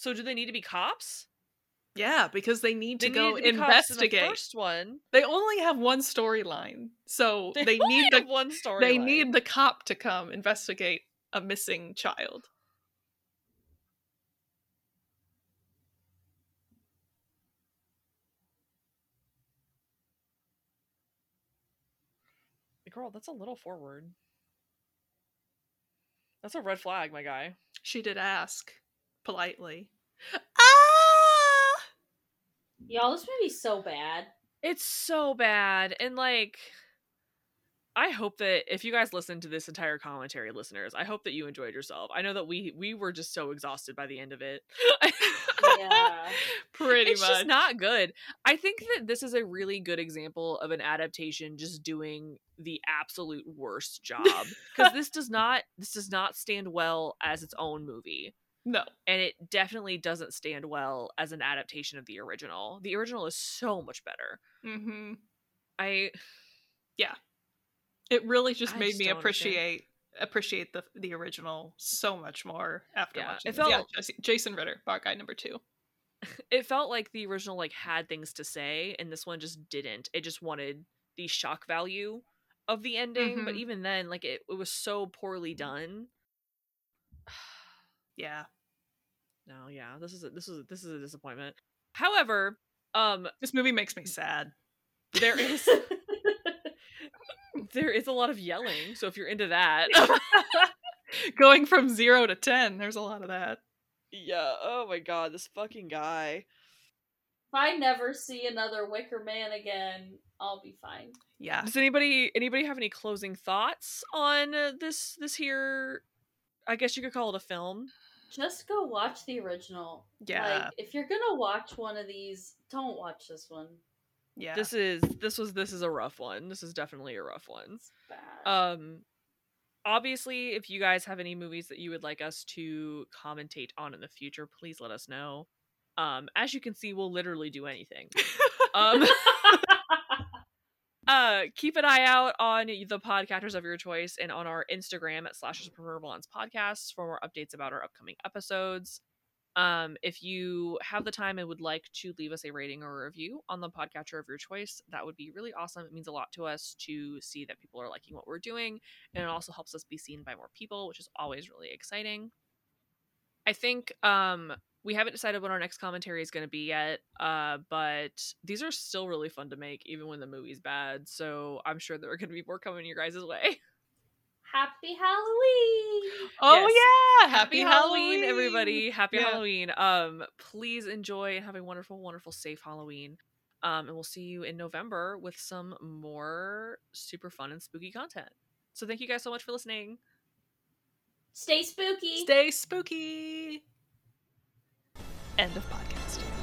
S1: so do they need to be cops?
S3: Yeah, because they need to
S1: They
S3: go
S1: to be cops in the
S3: investigate.
S1: first one.
S3: They only have one storyline, so they,
S1: only
S3: need the
S1: one story.
S3: they need the cop to come investigate a missing child.
S1: girl. That's a little forward. That's a red flag, my guy.
S3: She did ask politely.
S2: Y'all, this movie's so bad.
S1: It's so bad. And like I hope that if you guys listen to this entire commentary listeners, I hope that you enjoyed yourself. I know that we we were just so exhausted by the end of it.
S2: Yeah.
S3: Pretty
S1: it's
S3: much.
S1: just not good. I think that this is a really good example of an adaptation just doing the absolute worst job because this does not this does not stand well as its own movie
S3: no.
S1: and it definitely doesn't stand well as an adaptation of the original. The original is so much better.
S3: Mm-hmm.
S1: I yeah.
S3: It really just
S1: I
S3: made
S1: just
S3: me
S1: don't understand.
S3: appreciate appreciate the the original so much more after
S1: Yeah,
S3: watching.
S1: it
S3: yeah,
S1: felt-
S3: Jesse- Jason Ritter, bar guy number two.
S1: it felt like the original like had things to say and this one just didn't. It just wanted the shock value of the ending, but
S3: Mhm.
S1: even then like it, it was so poorly done.
S3: Yeah,
S1: No, yeah, this is a, this is a, this is a disappointment. However, um
S3: this movie makes me sad.
S1: there is there is a lot of yelling, so if you're into that.
S3: Going from zero to ten, there's a lot of that.
S1: yeah, oh my god, this fucking guy.
S2: If I never see another Wicker Man again, I'll be fine.
S3: Yeah,
S1: Does anybody anybody have any closing thoughts on uh, this this here I guess you could call it a film.
S2: Just go watch the original.
S3: yeah,
S2: Like, if you're gonna watch one of these, don't watch this one.
S3: yeah.
S1: This is this was this is a rough one. This is definitely a rough one.
S2: It's bad.
S1: Um obviously if you guys have any movies that you would like us to commentate on in the future, please let us know. Um as you can see, we'll literally do anything. Um uh keep an eye out on the podcasters of your choice and on our Instagram at slashers podcasts for more updates about our upcoming episodes. Um, if you have the time and would like to leave us a rating or a review on the podcatcher of your choice, that would be really awesome. It means a lot to us to see that people are liking what we're doing, and it also helps us be seen by more people, which is always really exciting. I think um we haven't decided what our next commentary is going to be yet, uh, but these are still really fun to make, even when the movie's bad. So I'm sure there are going to be more coming your guys' way.
S2: Happy Halloween!
S3: oh
S1: Yes.
S3: yeah,
S1: Happy Halloween, everybody! Happy
S3: Yeah.
S1: Halloween. Um, please enjoy and have a wonderful, wonderful, safe Halloween. Um, and we'll see you in November with some more super fun and spooky content. So thank you guys so much for listening.
S2: Stay spooky.
S3: Stay spooky. End of podcast.